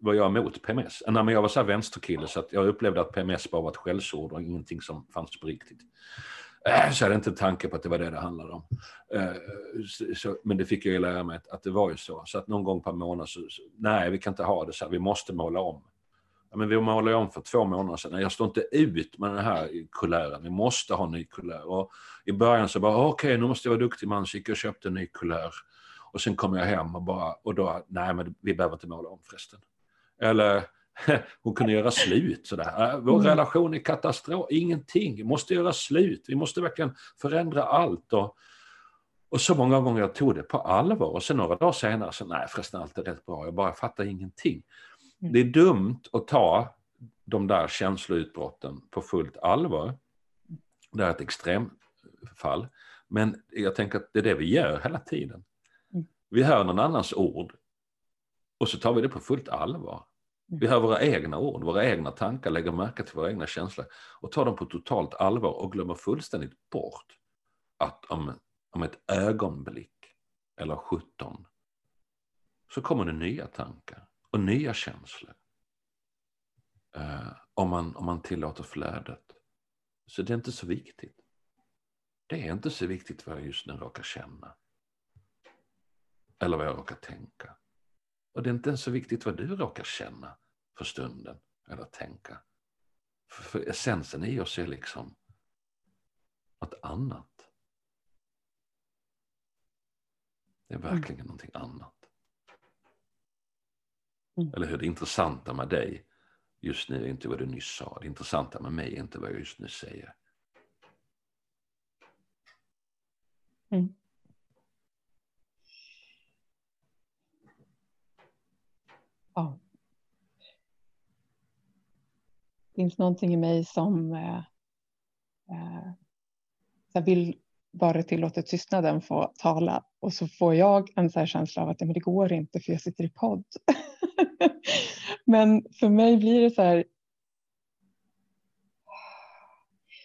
var jag emot PMS. När jag var så här vänsterkille så att jag upplevde att PMS bara var ett skällsord och ingenting som fanns på riktigt. Eh, så jag hade inte en tanke på att det var det det handlade om. Eh, men det fick jag ju lära mig att, det var ju så. Så att någon gång per månad så nej vi kan inte ha det så här, vi måste måla om. Ja, men vi målade om för två månader sedan. Jag står inte ut med den här kulören. Vi måste ha en ny kulör. Och I början så bara, okej okay, nu måste jag vara duktig man. Så gick jag och köpte en ny kulör. Och sen kom jag hem och bara, och då, nej men vi behöver inte måla om förresten. Eller hon kunde göra slut sådär. Äh, vår mm. relation är katastrof, ingenting, vi måste göra slut, vi måste verkligen förändra allt. Och, och så många gånger jag tog det på allvar och sen några dagar senare så nej förresten allt är rätt bra, jag bara fattar ingenting. Mm. Det är dumt att ta de där känsloutbrotten på fullt allvar. Det är ett extremfall. Men jag tänker att det är det vi gör hela tiden. Mm. Vi hör någon annans ord och så tar vi det på fullt allvar. Vi hör våra egna ord, våra egna tankar, lägger märke till våra egna känslor och tar dem på totalt allvar och glömmer fullständigt bort att om, om ett ögonblick eller 17 så kommer det nya tankar och nya känslor. Eh, om, man, om man tillåter flödet. Så det är inte så viktigt. Det är inte så viktigt vad jag just nu råkar känna. Eller vad jag råkar tänka. Och det är inte ens så viktigt vad du råkar känna för stunden eller tänka. För, för essensen i oss är liksom något annat. Det är verkligen mm. någonting annat. Mm. Eller hur? Det intressanta med dig just nu är inte vad du nyss sa. Det intressanta med mig är inte vad jag just nu säger. Mm.
Ja. Det finns någonting i mig som eh, eh, vill bara tillåtit tystnaden få tala och så får jag en så känsla av att men det går inte för jag sitter i podd. men för mig blir det så här.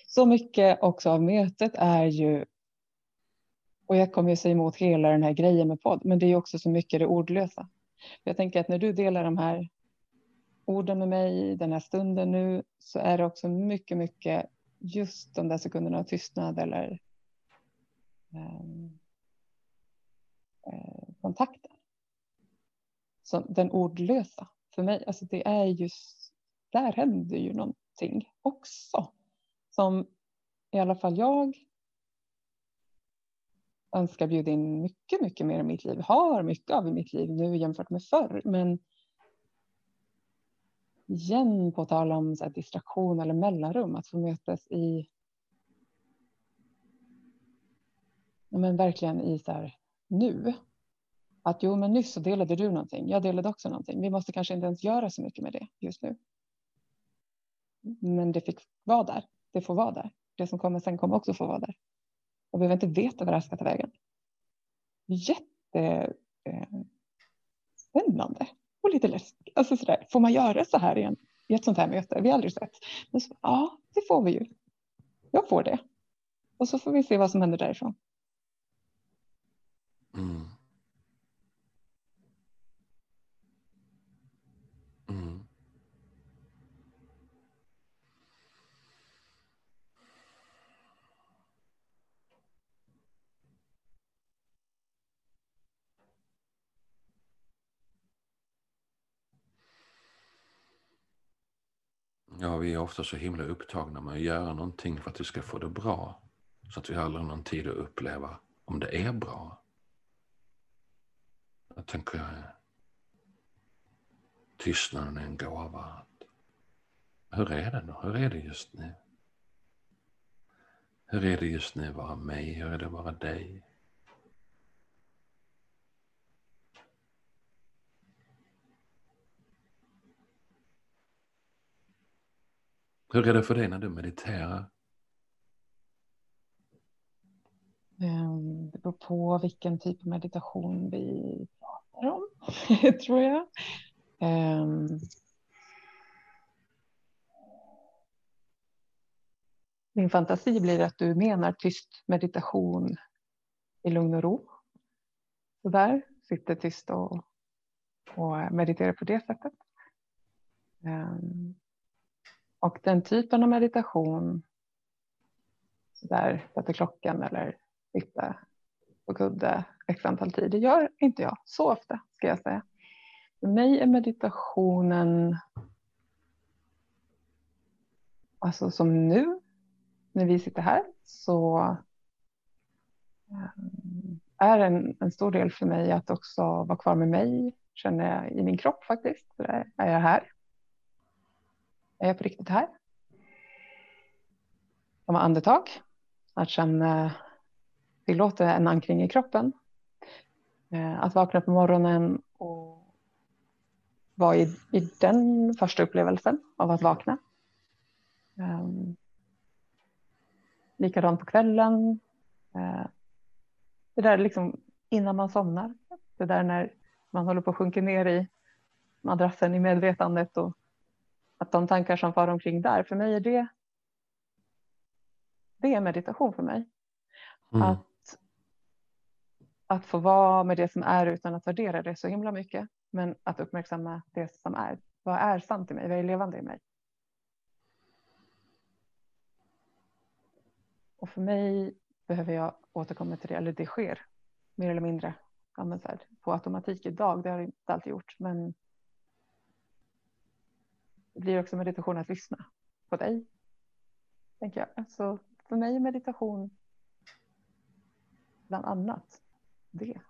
Så mycket också av mötet är ju och jag kommer ju säga emot hela den här grejen med podd, men det är också så mycket det ordlösa. Jag tänker att när du delar de här orden med mig, den här stunden nu, så är det också mycket, mycket just de där sekunderna av tystnad eller Eh, eh, kontakten. Så den ordlösa för mig, alltså det är just, där händer ju någonting också. Som i alla fall jag önskar bjuda in mycket, mycket mer i mitt liv. Har mycket av i mitt liv nu jämfört med förr. Men igen på tal om så här, distraktion eller mellanrum, att få mötas i men verkligen i så här, nu. Att jo, men nyss så delade du någonting. Jag delade också någonting. Vi måste kanske inte ens göra så mycket med det just nu. Men det fick vara där. Det får vara där. Det som kommer sen kommer också få vara där. Och vi behöver inte veta var det här ska ta vägen. Jättespännande eh, och lite läskigt. Alltså sådär, får man göra så här igen i ett sånt här möte? Vi har aldrig sett. Men så, ja, det får vi ju. Jag får det. Och så får vi se vad som händer därifrån. Mm. Mm.
Ja, vi är ofta så himla upptagna med att göra någonting för att vi ska få det bra. Så att vi aldrig har någon tid att uppleva om det är bra. Jag tänker tystnaden är en gåva. Hur är det då? Hur är det just nu? Hur är det just nu att vara mig? Hur är det att vara dig? Hur är det för dig när du mediterar?
Ehm, det beror på vilken typ av meditation vi pratar om, tror jag. Ehm, min fantasi blir att du menar tyst meditation i lugn och ro. Så där, sitter tyst och, och mediterar på det sättet. Ehm, och den typen av meditation, där sätter klockan eller sitta på kudde x antal tid, det gör inte jag så ofta ska jag säga. För mig är meditationen, alltså som nu när vi sitter här så eh, är en, en stor del för mig att också vara kvar med mig, känner jag i min kropp faktiskt. Är jag här? Är jag på riktigt här? Samma andetag, att känna tillåta en ankring i kroppen. Eh, att vakna på morgonen och vara i, i den första upplevelsen av att vakna. Um, likadant på kvällen. Uh, det där liksom innan man somnar. Det där när man håller på att sjunka ner i madrassen i medvetandet och att de tankar som far omkring där, för mig är det det är meditation för mig. Mm. Att, att få vara med det som är utan att värdera det så himla mycket. Men att uppmärksamma det som är. Vad är sant i mig? Vad är levande i mig? Och för mig behöver jag återkomma till det, eller det sker mer eller mindre ja, här, på automatik idag. Det har jag inte alltid gjort, men det blir också meditation att lyssna på dig. Tänker jag. Så för mig är meditation bland annat det.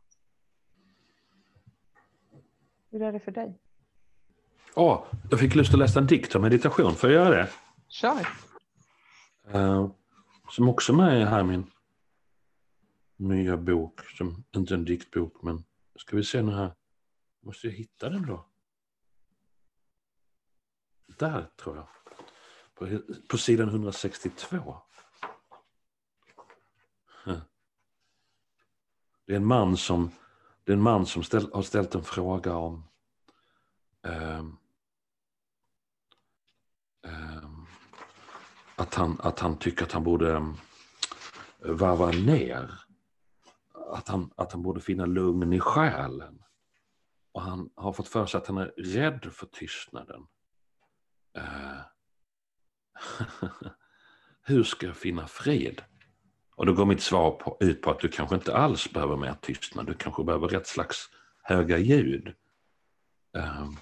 Hur är det för dig?
Åh, jag fick lust att läsa en dikt om meditation. Får jag göra det?
Kör.
Uh, som också är med här i min nya bok. Som inte en diktbok, men ska vi se nu här. Måste jag hitta den då? Där tror jag. På, på sidan 162. Det är en man som, det är en man som ställ, har ställt en fråga om eh, eh, att, han, att han tycker att han borde ehm, varva ner. Att han, att han borde finna lugn i själen. Och han har fått för sig att han är rädd för tystnaden. Eh, hur ska jag finna fred? Och då går mitt svar på, ut på att du kanske inte alls behöver mer tystnad. Du kanske behöver rätt slags höga ljud. Um,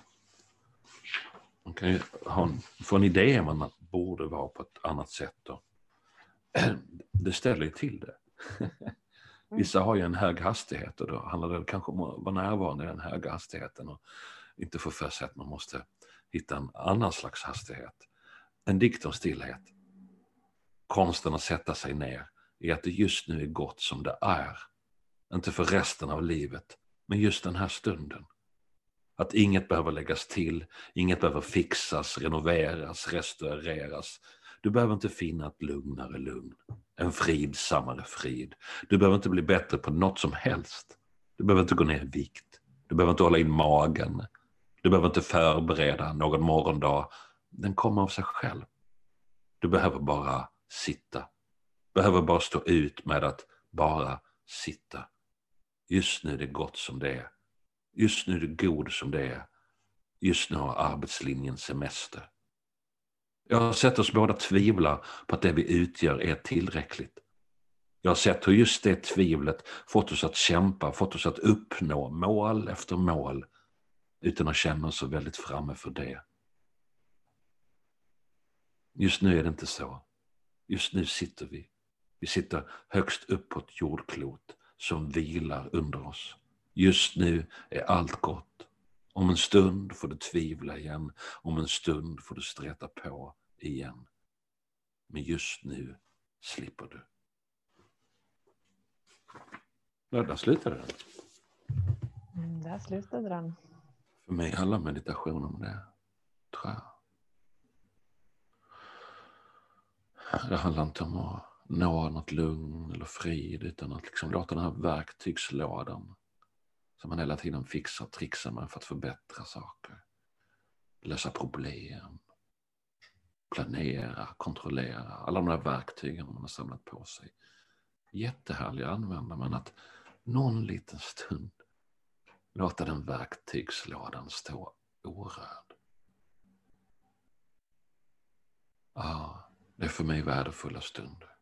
man kan ju ha en, få en idé om att man borde vara på ett annat sätt. Då. Det ställer ju till det. Vissa har ju en hög hastighet och då handlar det kanske om att vara närvarande i den höga hastigheten och inte få för sig att man måste hitta en annan slags hastighet. En dikt om stillhet. Konsten att sätta sig ner i att det just nu är gott som det är. Inte för resten av livet, men just den här stunden. Att inget behöver läggas till, inget behöver fixas, renoveras, restaureras. Du behöver inte finna ett lugnare lugn, en fridsammare frid. Du behöver inte bli bättre på något som helst. Du behöver inte gå ner i vikt. Du behöver inte hålla in magen. Du behöver inte förbereda någon morgondag. Den kommer av sig själv. Du behöver bara sitta. Behöver bara stå ut med att bara sitta. Just nu är det gott som det är. Just nu är det god som det är. Just nu har arbetslinjen semester. Jag har sett oss båda tvivla på att det vi utgör är tillräckligt. Jag har sett hur just det tvivlet fått oss att kämpa, fått oss att uppnå mål efter mål utan att känna oss så väldigt framme för det. Just nu är det inte så. Just nu sitter vi. Vi sitter högst upp på ett jordklot som vilar under oss. Just nu är allt gott. Om en stund får du tvivla igen. Om en stund får du streta på igen. Men just nu slipper du. Ja, där slutade den.
Mm, där slutade den.
För mig handlar meditation om det, tror jag. Det handlar inte om att nå något lugn eller frid utan att liksom låta den här verktygslådan som man hela tiden fixar och trixar med för att förbättra saker. Lösa problem, planera, kontrollera, alla de där verktygen man har samlat på sig. Jättehärliga att använda men att någon liten stund låta den verktygslådan stå orörd. Ja, det är för mig värdefulla stunder.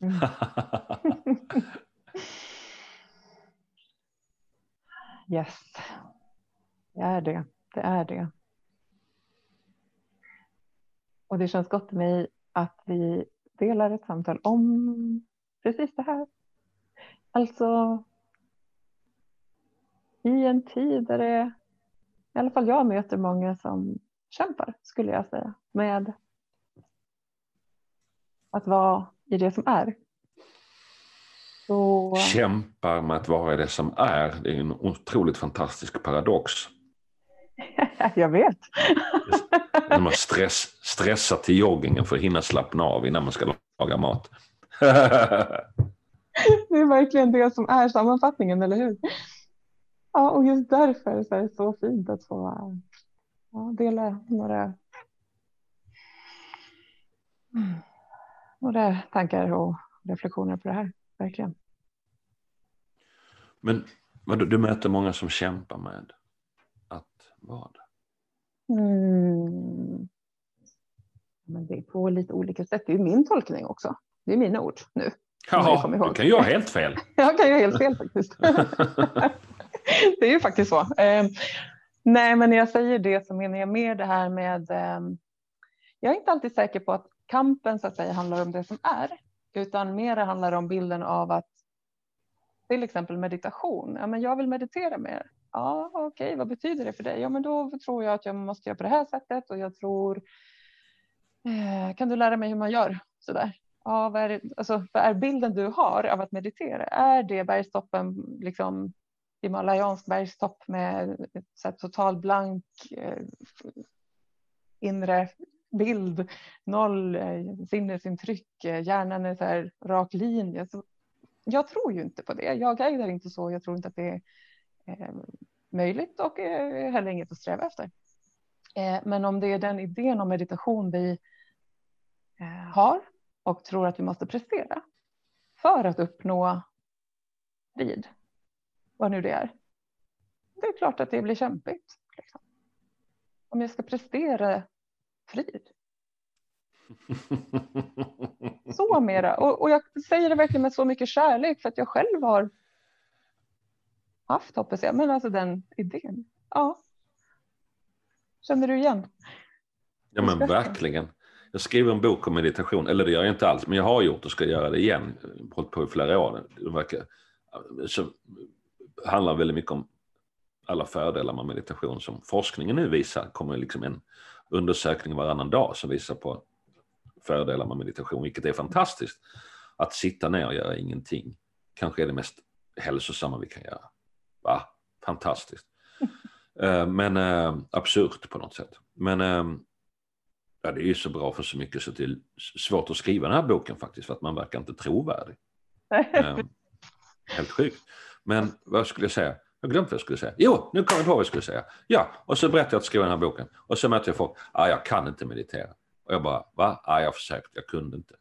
yes, det är det. Det är det. Och det känns gott för mig att vi delar ett samtal om precis det här. Alltså i en tid där det, i alla fall jag möter många som kämpar, skulle jag säga, med att vara i det som är.
Så... Kämpar med att vara i det som är, det är en otroligt fantastisk paradox.
jag vet.
När man stress, stressar till joggingen för att hinna slappna av innan man ska laga mat.
det är verkligen det som är sammanfattningen, eller hur? Ja, och just därför så är det så fint att få ja, dela några, några tankar och reflektioner på det här. Verkligen.
Men du, du möter många som kämpar med att vara?
Mm. Men det är på lite olika sätt. Det är min tolkning också. Det är mina ord nu.
Ja, du kan ju ha helt fel.
jag kan ju ha helt fel faktiskt. det är ju faktiskt så. Eh, nej, men när jag säger det så menar jag mer det här med. Eh, jag är inte alltid säker på att kampen så att säga handlar om det som är, utan mer handlar om bilden av att till exempel meditation. Ja, men jag vill meditera mer. Ja, okej, okay, vad betyder det för dig? Ja, men då tror jag att jag måste göra på det här sättet och jag tror. Eh, kan du lära mig hur man gör så där? Ja, vad är, det, alltså, vad är bilden du har av att meditera? Är det bergstoppen, liksom himalayansk bergstopp med ett total blank eh, inre bild, noll eh, sinnesintryck, eh, hjärnan är så här rak linje. Så jag tror ju inte på det. Jag guidar inte så. Jag tror inte att det är eh, möjligt och eh, heller inget att sträva efter. Men om det är den idén om meditation vi har och tror att vi måste prestera för att uppnå frid, vad nu det är. Det är klart att det blir kämpigt. Liksom. Om jag ska prestera frid. Så mera. Och, och jag säger det verkligen med så mycket kärlek för att jag själv har haft hoppas jag. Men alltså den idén. Ja. Känner du igen?
Ja men verkligen. Jag skriver en bok om meditation, eller det gör jag inte alls, men jag har gjort och ska göra det igen. Hållit på i flera år. Det verkar, så handlar väldigt mycket om alla fördelar med meditation som forskningen nu visar. kommer liksom en undersökning varannan dag som visar på fördelar med meditation, vilket är fantastiskt. Att sitta ner och göra ingenting kanske är det mest hälsosamma vi kan göra. Va? Fantastiskt. uh, men uh, absurt på något sätt. Men uh, ja, det är ju så bra för så mycket så det är svårt att skriva den här boken faktiskt för att man verkar inte trovärdig. helt sjukt. Men vad skulle jag säga? Jag har glömt vad jag skulle säga. Jo, nu kom jag på vad jag skulle säga. Ja, och så berättade jag att skriva den här boken. Och så mötte jag folk. Ah, jag kan inte meditera. Och jag bara, va? Ah, jag har försökt, jag kunde inte.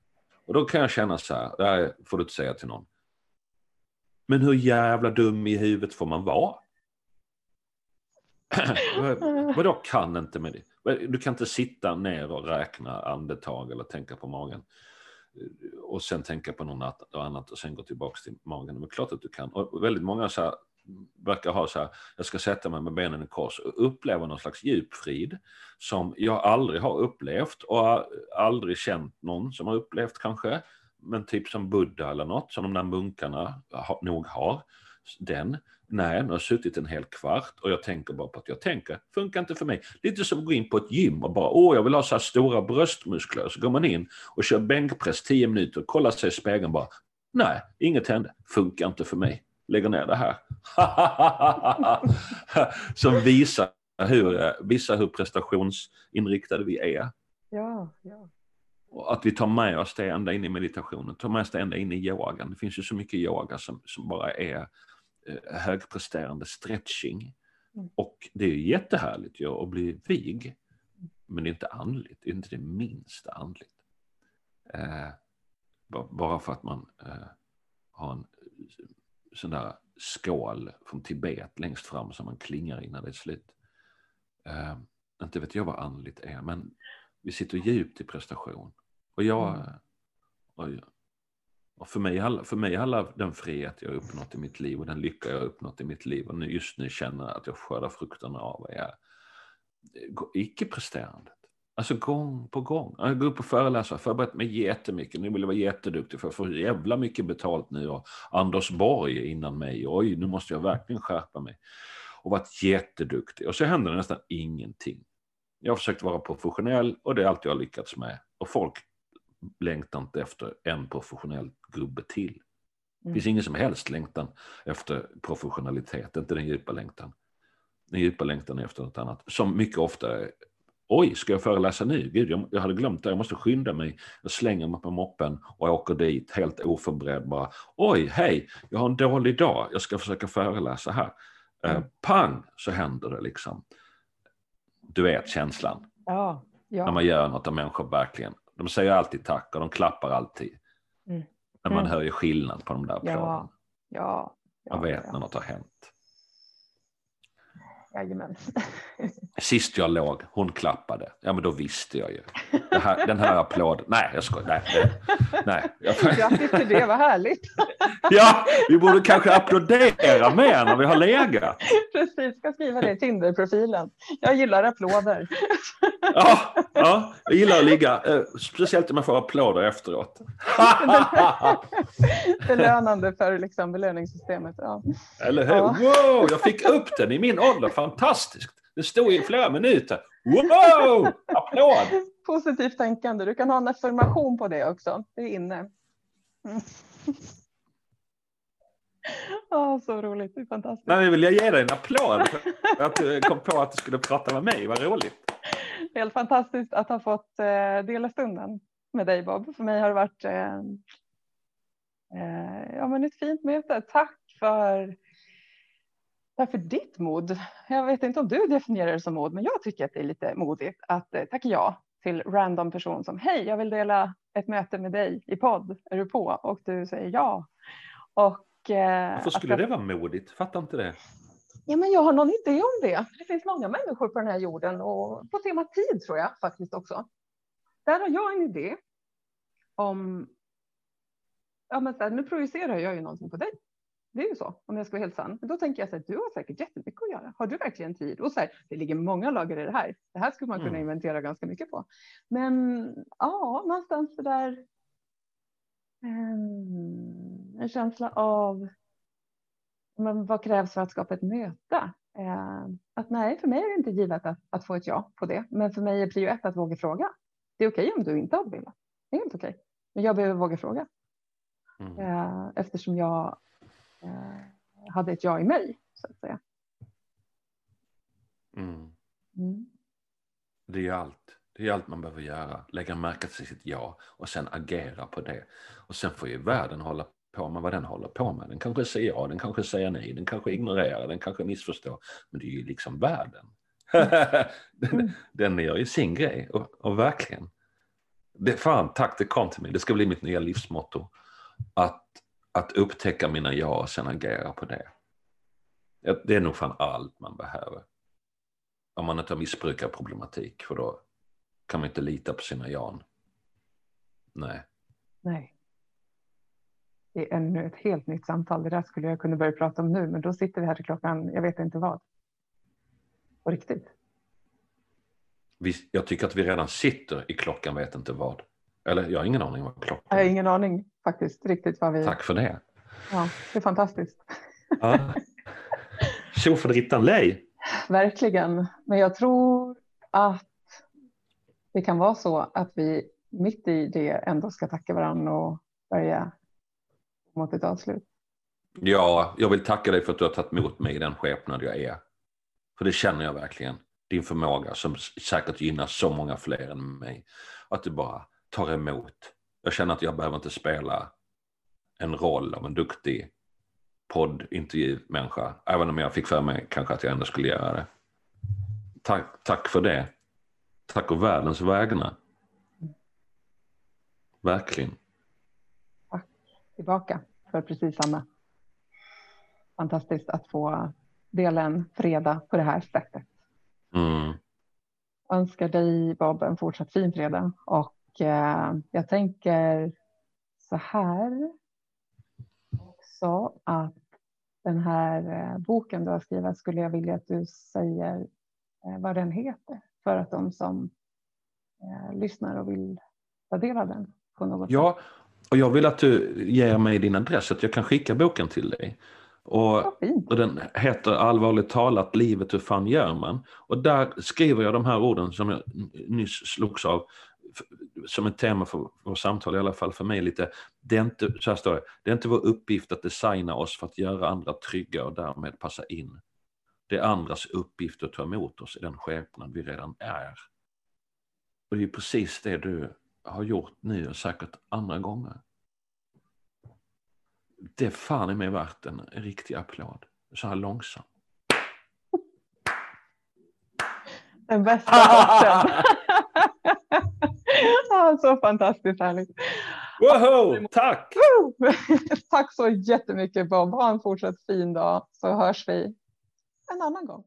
Och då kan jag känna så här, det här får du inte säga till någon. Men hur jävla dum i huvudet får man vara? Vadå kan inte med det? Du kan inte sitta ner och räkna andetag eller tänka på magen och sen tänka på något annat och sen gå tillbaka till magen. Men klart att du kan. Och väldigt många så här, verkar ha så här, jag ska sätta mig med benen i kors och uppleva någon slags djupfrid som jag aldrig har upplevt och aldrig känt någon som har upplevt kanske. Men typ som Buddha eller något som de där munkarna nog har. Den. Nej, nu har suttit en hel kvart och jag tänker bara på att jag tänker. Funkar inte för mig. Lite som att gå in på ett gym och bara åh, jag vill ha så här stora bröstmuskler. Så går man in och kör bänkpress 10 minuter och kollar sig i spegeln bara. Nej, inget hände. Funkar inte för mig lägger ner det här. Som visar hur, visar hur prestationsinriktade vi är.
Ja, ja.
Och att vi tar med oss det ända in i meditationen, tar med oss det ända in i yogan. Det finns ju så mycket yoga som, som bara är eh, högpresterande stretching. Mm. Och det är jättehärligt ju att bli vig. Men det är inte andligt, det är inte det minsta andligt. Eh, bara för att man eh, har en sån där skål från Tibet längst fram som man klingar innan det är slut. Uh, inte vet jag vad andligt är, men vi sitter djupt i prestation. Och jag, mm. och, och för, mig, för mig handlar den frihet jag uppnått i mitt liv och den lycka jag uppnått i mitt liv och just nu känner att jag skördar frukterna av är icke-presterande. Alltså gång på gång. Jag går upp och föreläser, förberett mig jättemycket. Nu vill jag vara jätteduktig för jag får jävla mycket betalt nu. Och Anders Borg innan mig. Oj, nu måste jag verkligen skärpa mig. Och varit jätteduktig. Och så händer det nästan ingenting. Jag har försökt vara professionell och det är allt jag har lyckats med. Och folk längtar inte efter en professionell gubbe till. Det finns mm. ingen som helst längtan efter professionalitet, inte den djupa längtan. Den djupa längtan efter något annat, som mycket ofta Oj, ska jag föreläsa nu? Gud, jag, jag hade glömt det. Jag måste skynda mig. Jag slänger mig på moppen och åker dit helt oförberedd. Bara, Oj, hej, jag har en dålig dag. Jag ska försöka föreläsa här. Eh, mm. pang, så händer det liksom. Du vet känslan.
Ja, ja.
När man gör något och människor verkligen, de säger alltid tack och de klappar alltid. Mm. När man mm. hör ju skillnad på de där applåderna.
Ja, ja,
ja, man vet när något har hänt.
Jajamän.
Sist jag låg, hon klappade. Ja, men då visste jag ju. Här, den här applåden. Nej, jag skojar. Nej, nej.
Grattis till det, vad härligt.
ja, vi borde kanske applådera mer när vi har legat.
Precis, ska skriva det i Tinder-profilen. Jag gillar applåder.
ja, ja, jag gillar att ligga. Eh, speciellt om man får applåder efteråt.
Belönande för liksom belöningssystemet. Ja.
Eller hur? Ja. Wow, jag fick upp den i min ålder fantastiskt. Det stod i flera minuter. Wow! Applåd!
Positivt tänkande. Du kan ha en affirmation på det också. Det är inne. Mm. Oh, så roligt, det är fantastiskt.
Nej, vill jag ge dig en applåd för att du kom på att du skulle prata med mig, vad roligt.
Helt fantastiskt att ha fått eh, dela stunden med dig Bob. För mig har det varit eh, eh, ja, men ett fint möte. Tack för Tack för ditt mod. Jag vet inte om du definierar det som mod, men jag tycker att det är lite modigt att eh, tacka ja till random person som hej, jag vill dela ett möte med dig i podd. Är du på? Och du säger ja. Och,
eh, Varför skulle jag... det vara modigt? Fattar inte det.
Ja, men jag har någon idé om det. Det finns många människor på den här jorden och på tema tid tror jag faktiskt också. Där har jag en idé om. Ja, men så här, nu projicerar jag ju någonting på dig Det är ju så om jag ska vara helt sann. Då tänker jag så här, du har säkert jättemycket att göra. Har du verkligen tid? Och så här, det ligger många lager i det här. Det här skulle man kunna mm. inventera ganska mycket på. Men ja, någonstans det där. Um, en känsla av men vad krävs för att skapa ett möte? Eh, att nej, för mig är det inte givet att, att, få ett ja på det. Men för mig är prio ett att våga fråga. Det är okej okay om du inte hade velat. Det är inte okej. Okay. Men jag behöver våga fråga. Mm. Eh, eftersom jag hade ett ja i mig, så att säga.
Mm. Mm. Det är allt. Det är allt man behöver göra. Lägga märke till sitt ja och sen agera på det. Och sen får ju världen hålla på med vad den håller på med. Den kanske säger ja, den kanske säger nej, den kanske ignorerar, den kanske missförstår. Men det är ju liksom världen. den, mm. den gör ju sin grej och, och verkligen. Det, fan, tack, det kom till mig. Det ska bli mitt nya livsmotto. Att, att upptäcka mina ja och sen agera på det. Det är nog fan allt man behöver. Om man inte har missbrukarproblematik, för då kan man inte lita på sina jan. Nej.
Nej det är ännu ett helt nytt samtal. Det där skulle jag kunna börja prata om nu, men då sitter vi här till klockan, jag vet inte vad. På riktigt.
Vi, jag tycker att vi redan sitter i klockan vet inte vad. Eller jag har ingen aning vad klockan
är. Jag har ingen aning faktiskt riktigt vad vi...
Tack för det.
Ja, det är fantastiskt.
Ja. Tjofaderittan lej.
Verkligen, men jag tror att det kan vara så att vi mitt i det ändå ska tacka varandra och börja mot ett avslut.
Ja, jag vill tacka dig för att du har tagit emot mig i den skepnad jag är. För det känner jag verkligen. Din förmåga som säkert gynnar så många fler än mig. Att du bara tar emot. Jag känner att jag behöver inte spela en roll av en duktig poddintervjumänniska. Även om jag fick för mig kanske att jag ändå skulle göra det. Tack, tack för det. Tack och världens vägnar. Verkligen
tillbaka för precis samma. Fantastiskt att få dela en fredag på det här sättet.
Mm.
Önskar dig Bob en fortsatt fin fredag och jag tänker så här också att den här eh, boken du har skrivit skulle jag vilja att du säger eh, vad den heter för att de som eh, lyssnar och vill ta del av den på något
ja, sätt. Och jag vill att du ger mig din adress så att jag kan skicka boken till dig. Och, och, den heter allvarligt talat Livet hur fan gör man? Och där skriver jag de här orden som jag nyss slogs av som ett tema för vårt samtal, i alla fall för mig lite. Det är, inte, så här står det, det är inte vår uppgift att designa oss för att göra andra trygga och därmed passa in. Det är andras uppgift att ta emot oss i den skepnad vi redan är. Och det är precis det du har gjort nu och säkert andra gånger. Det är fan i mig värt en riktig applåd. Så här långsamt.
Den bästa låten. ja, så fantastiskt härligt.
Woho, tack!
tack så jättemycket Bob. Ha en fortsatt fin dag så hörs vi en annan gång.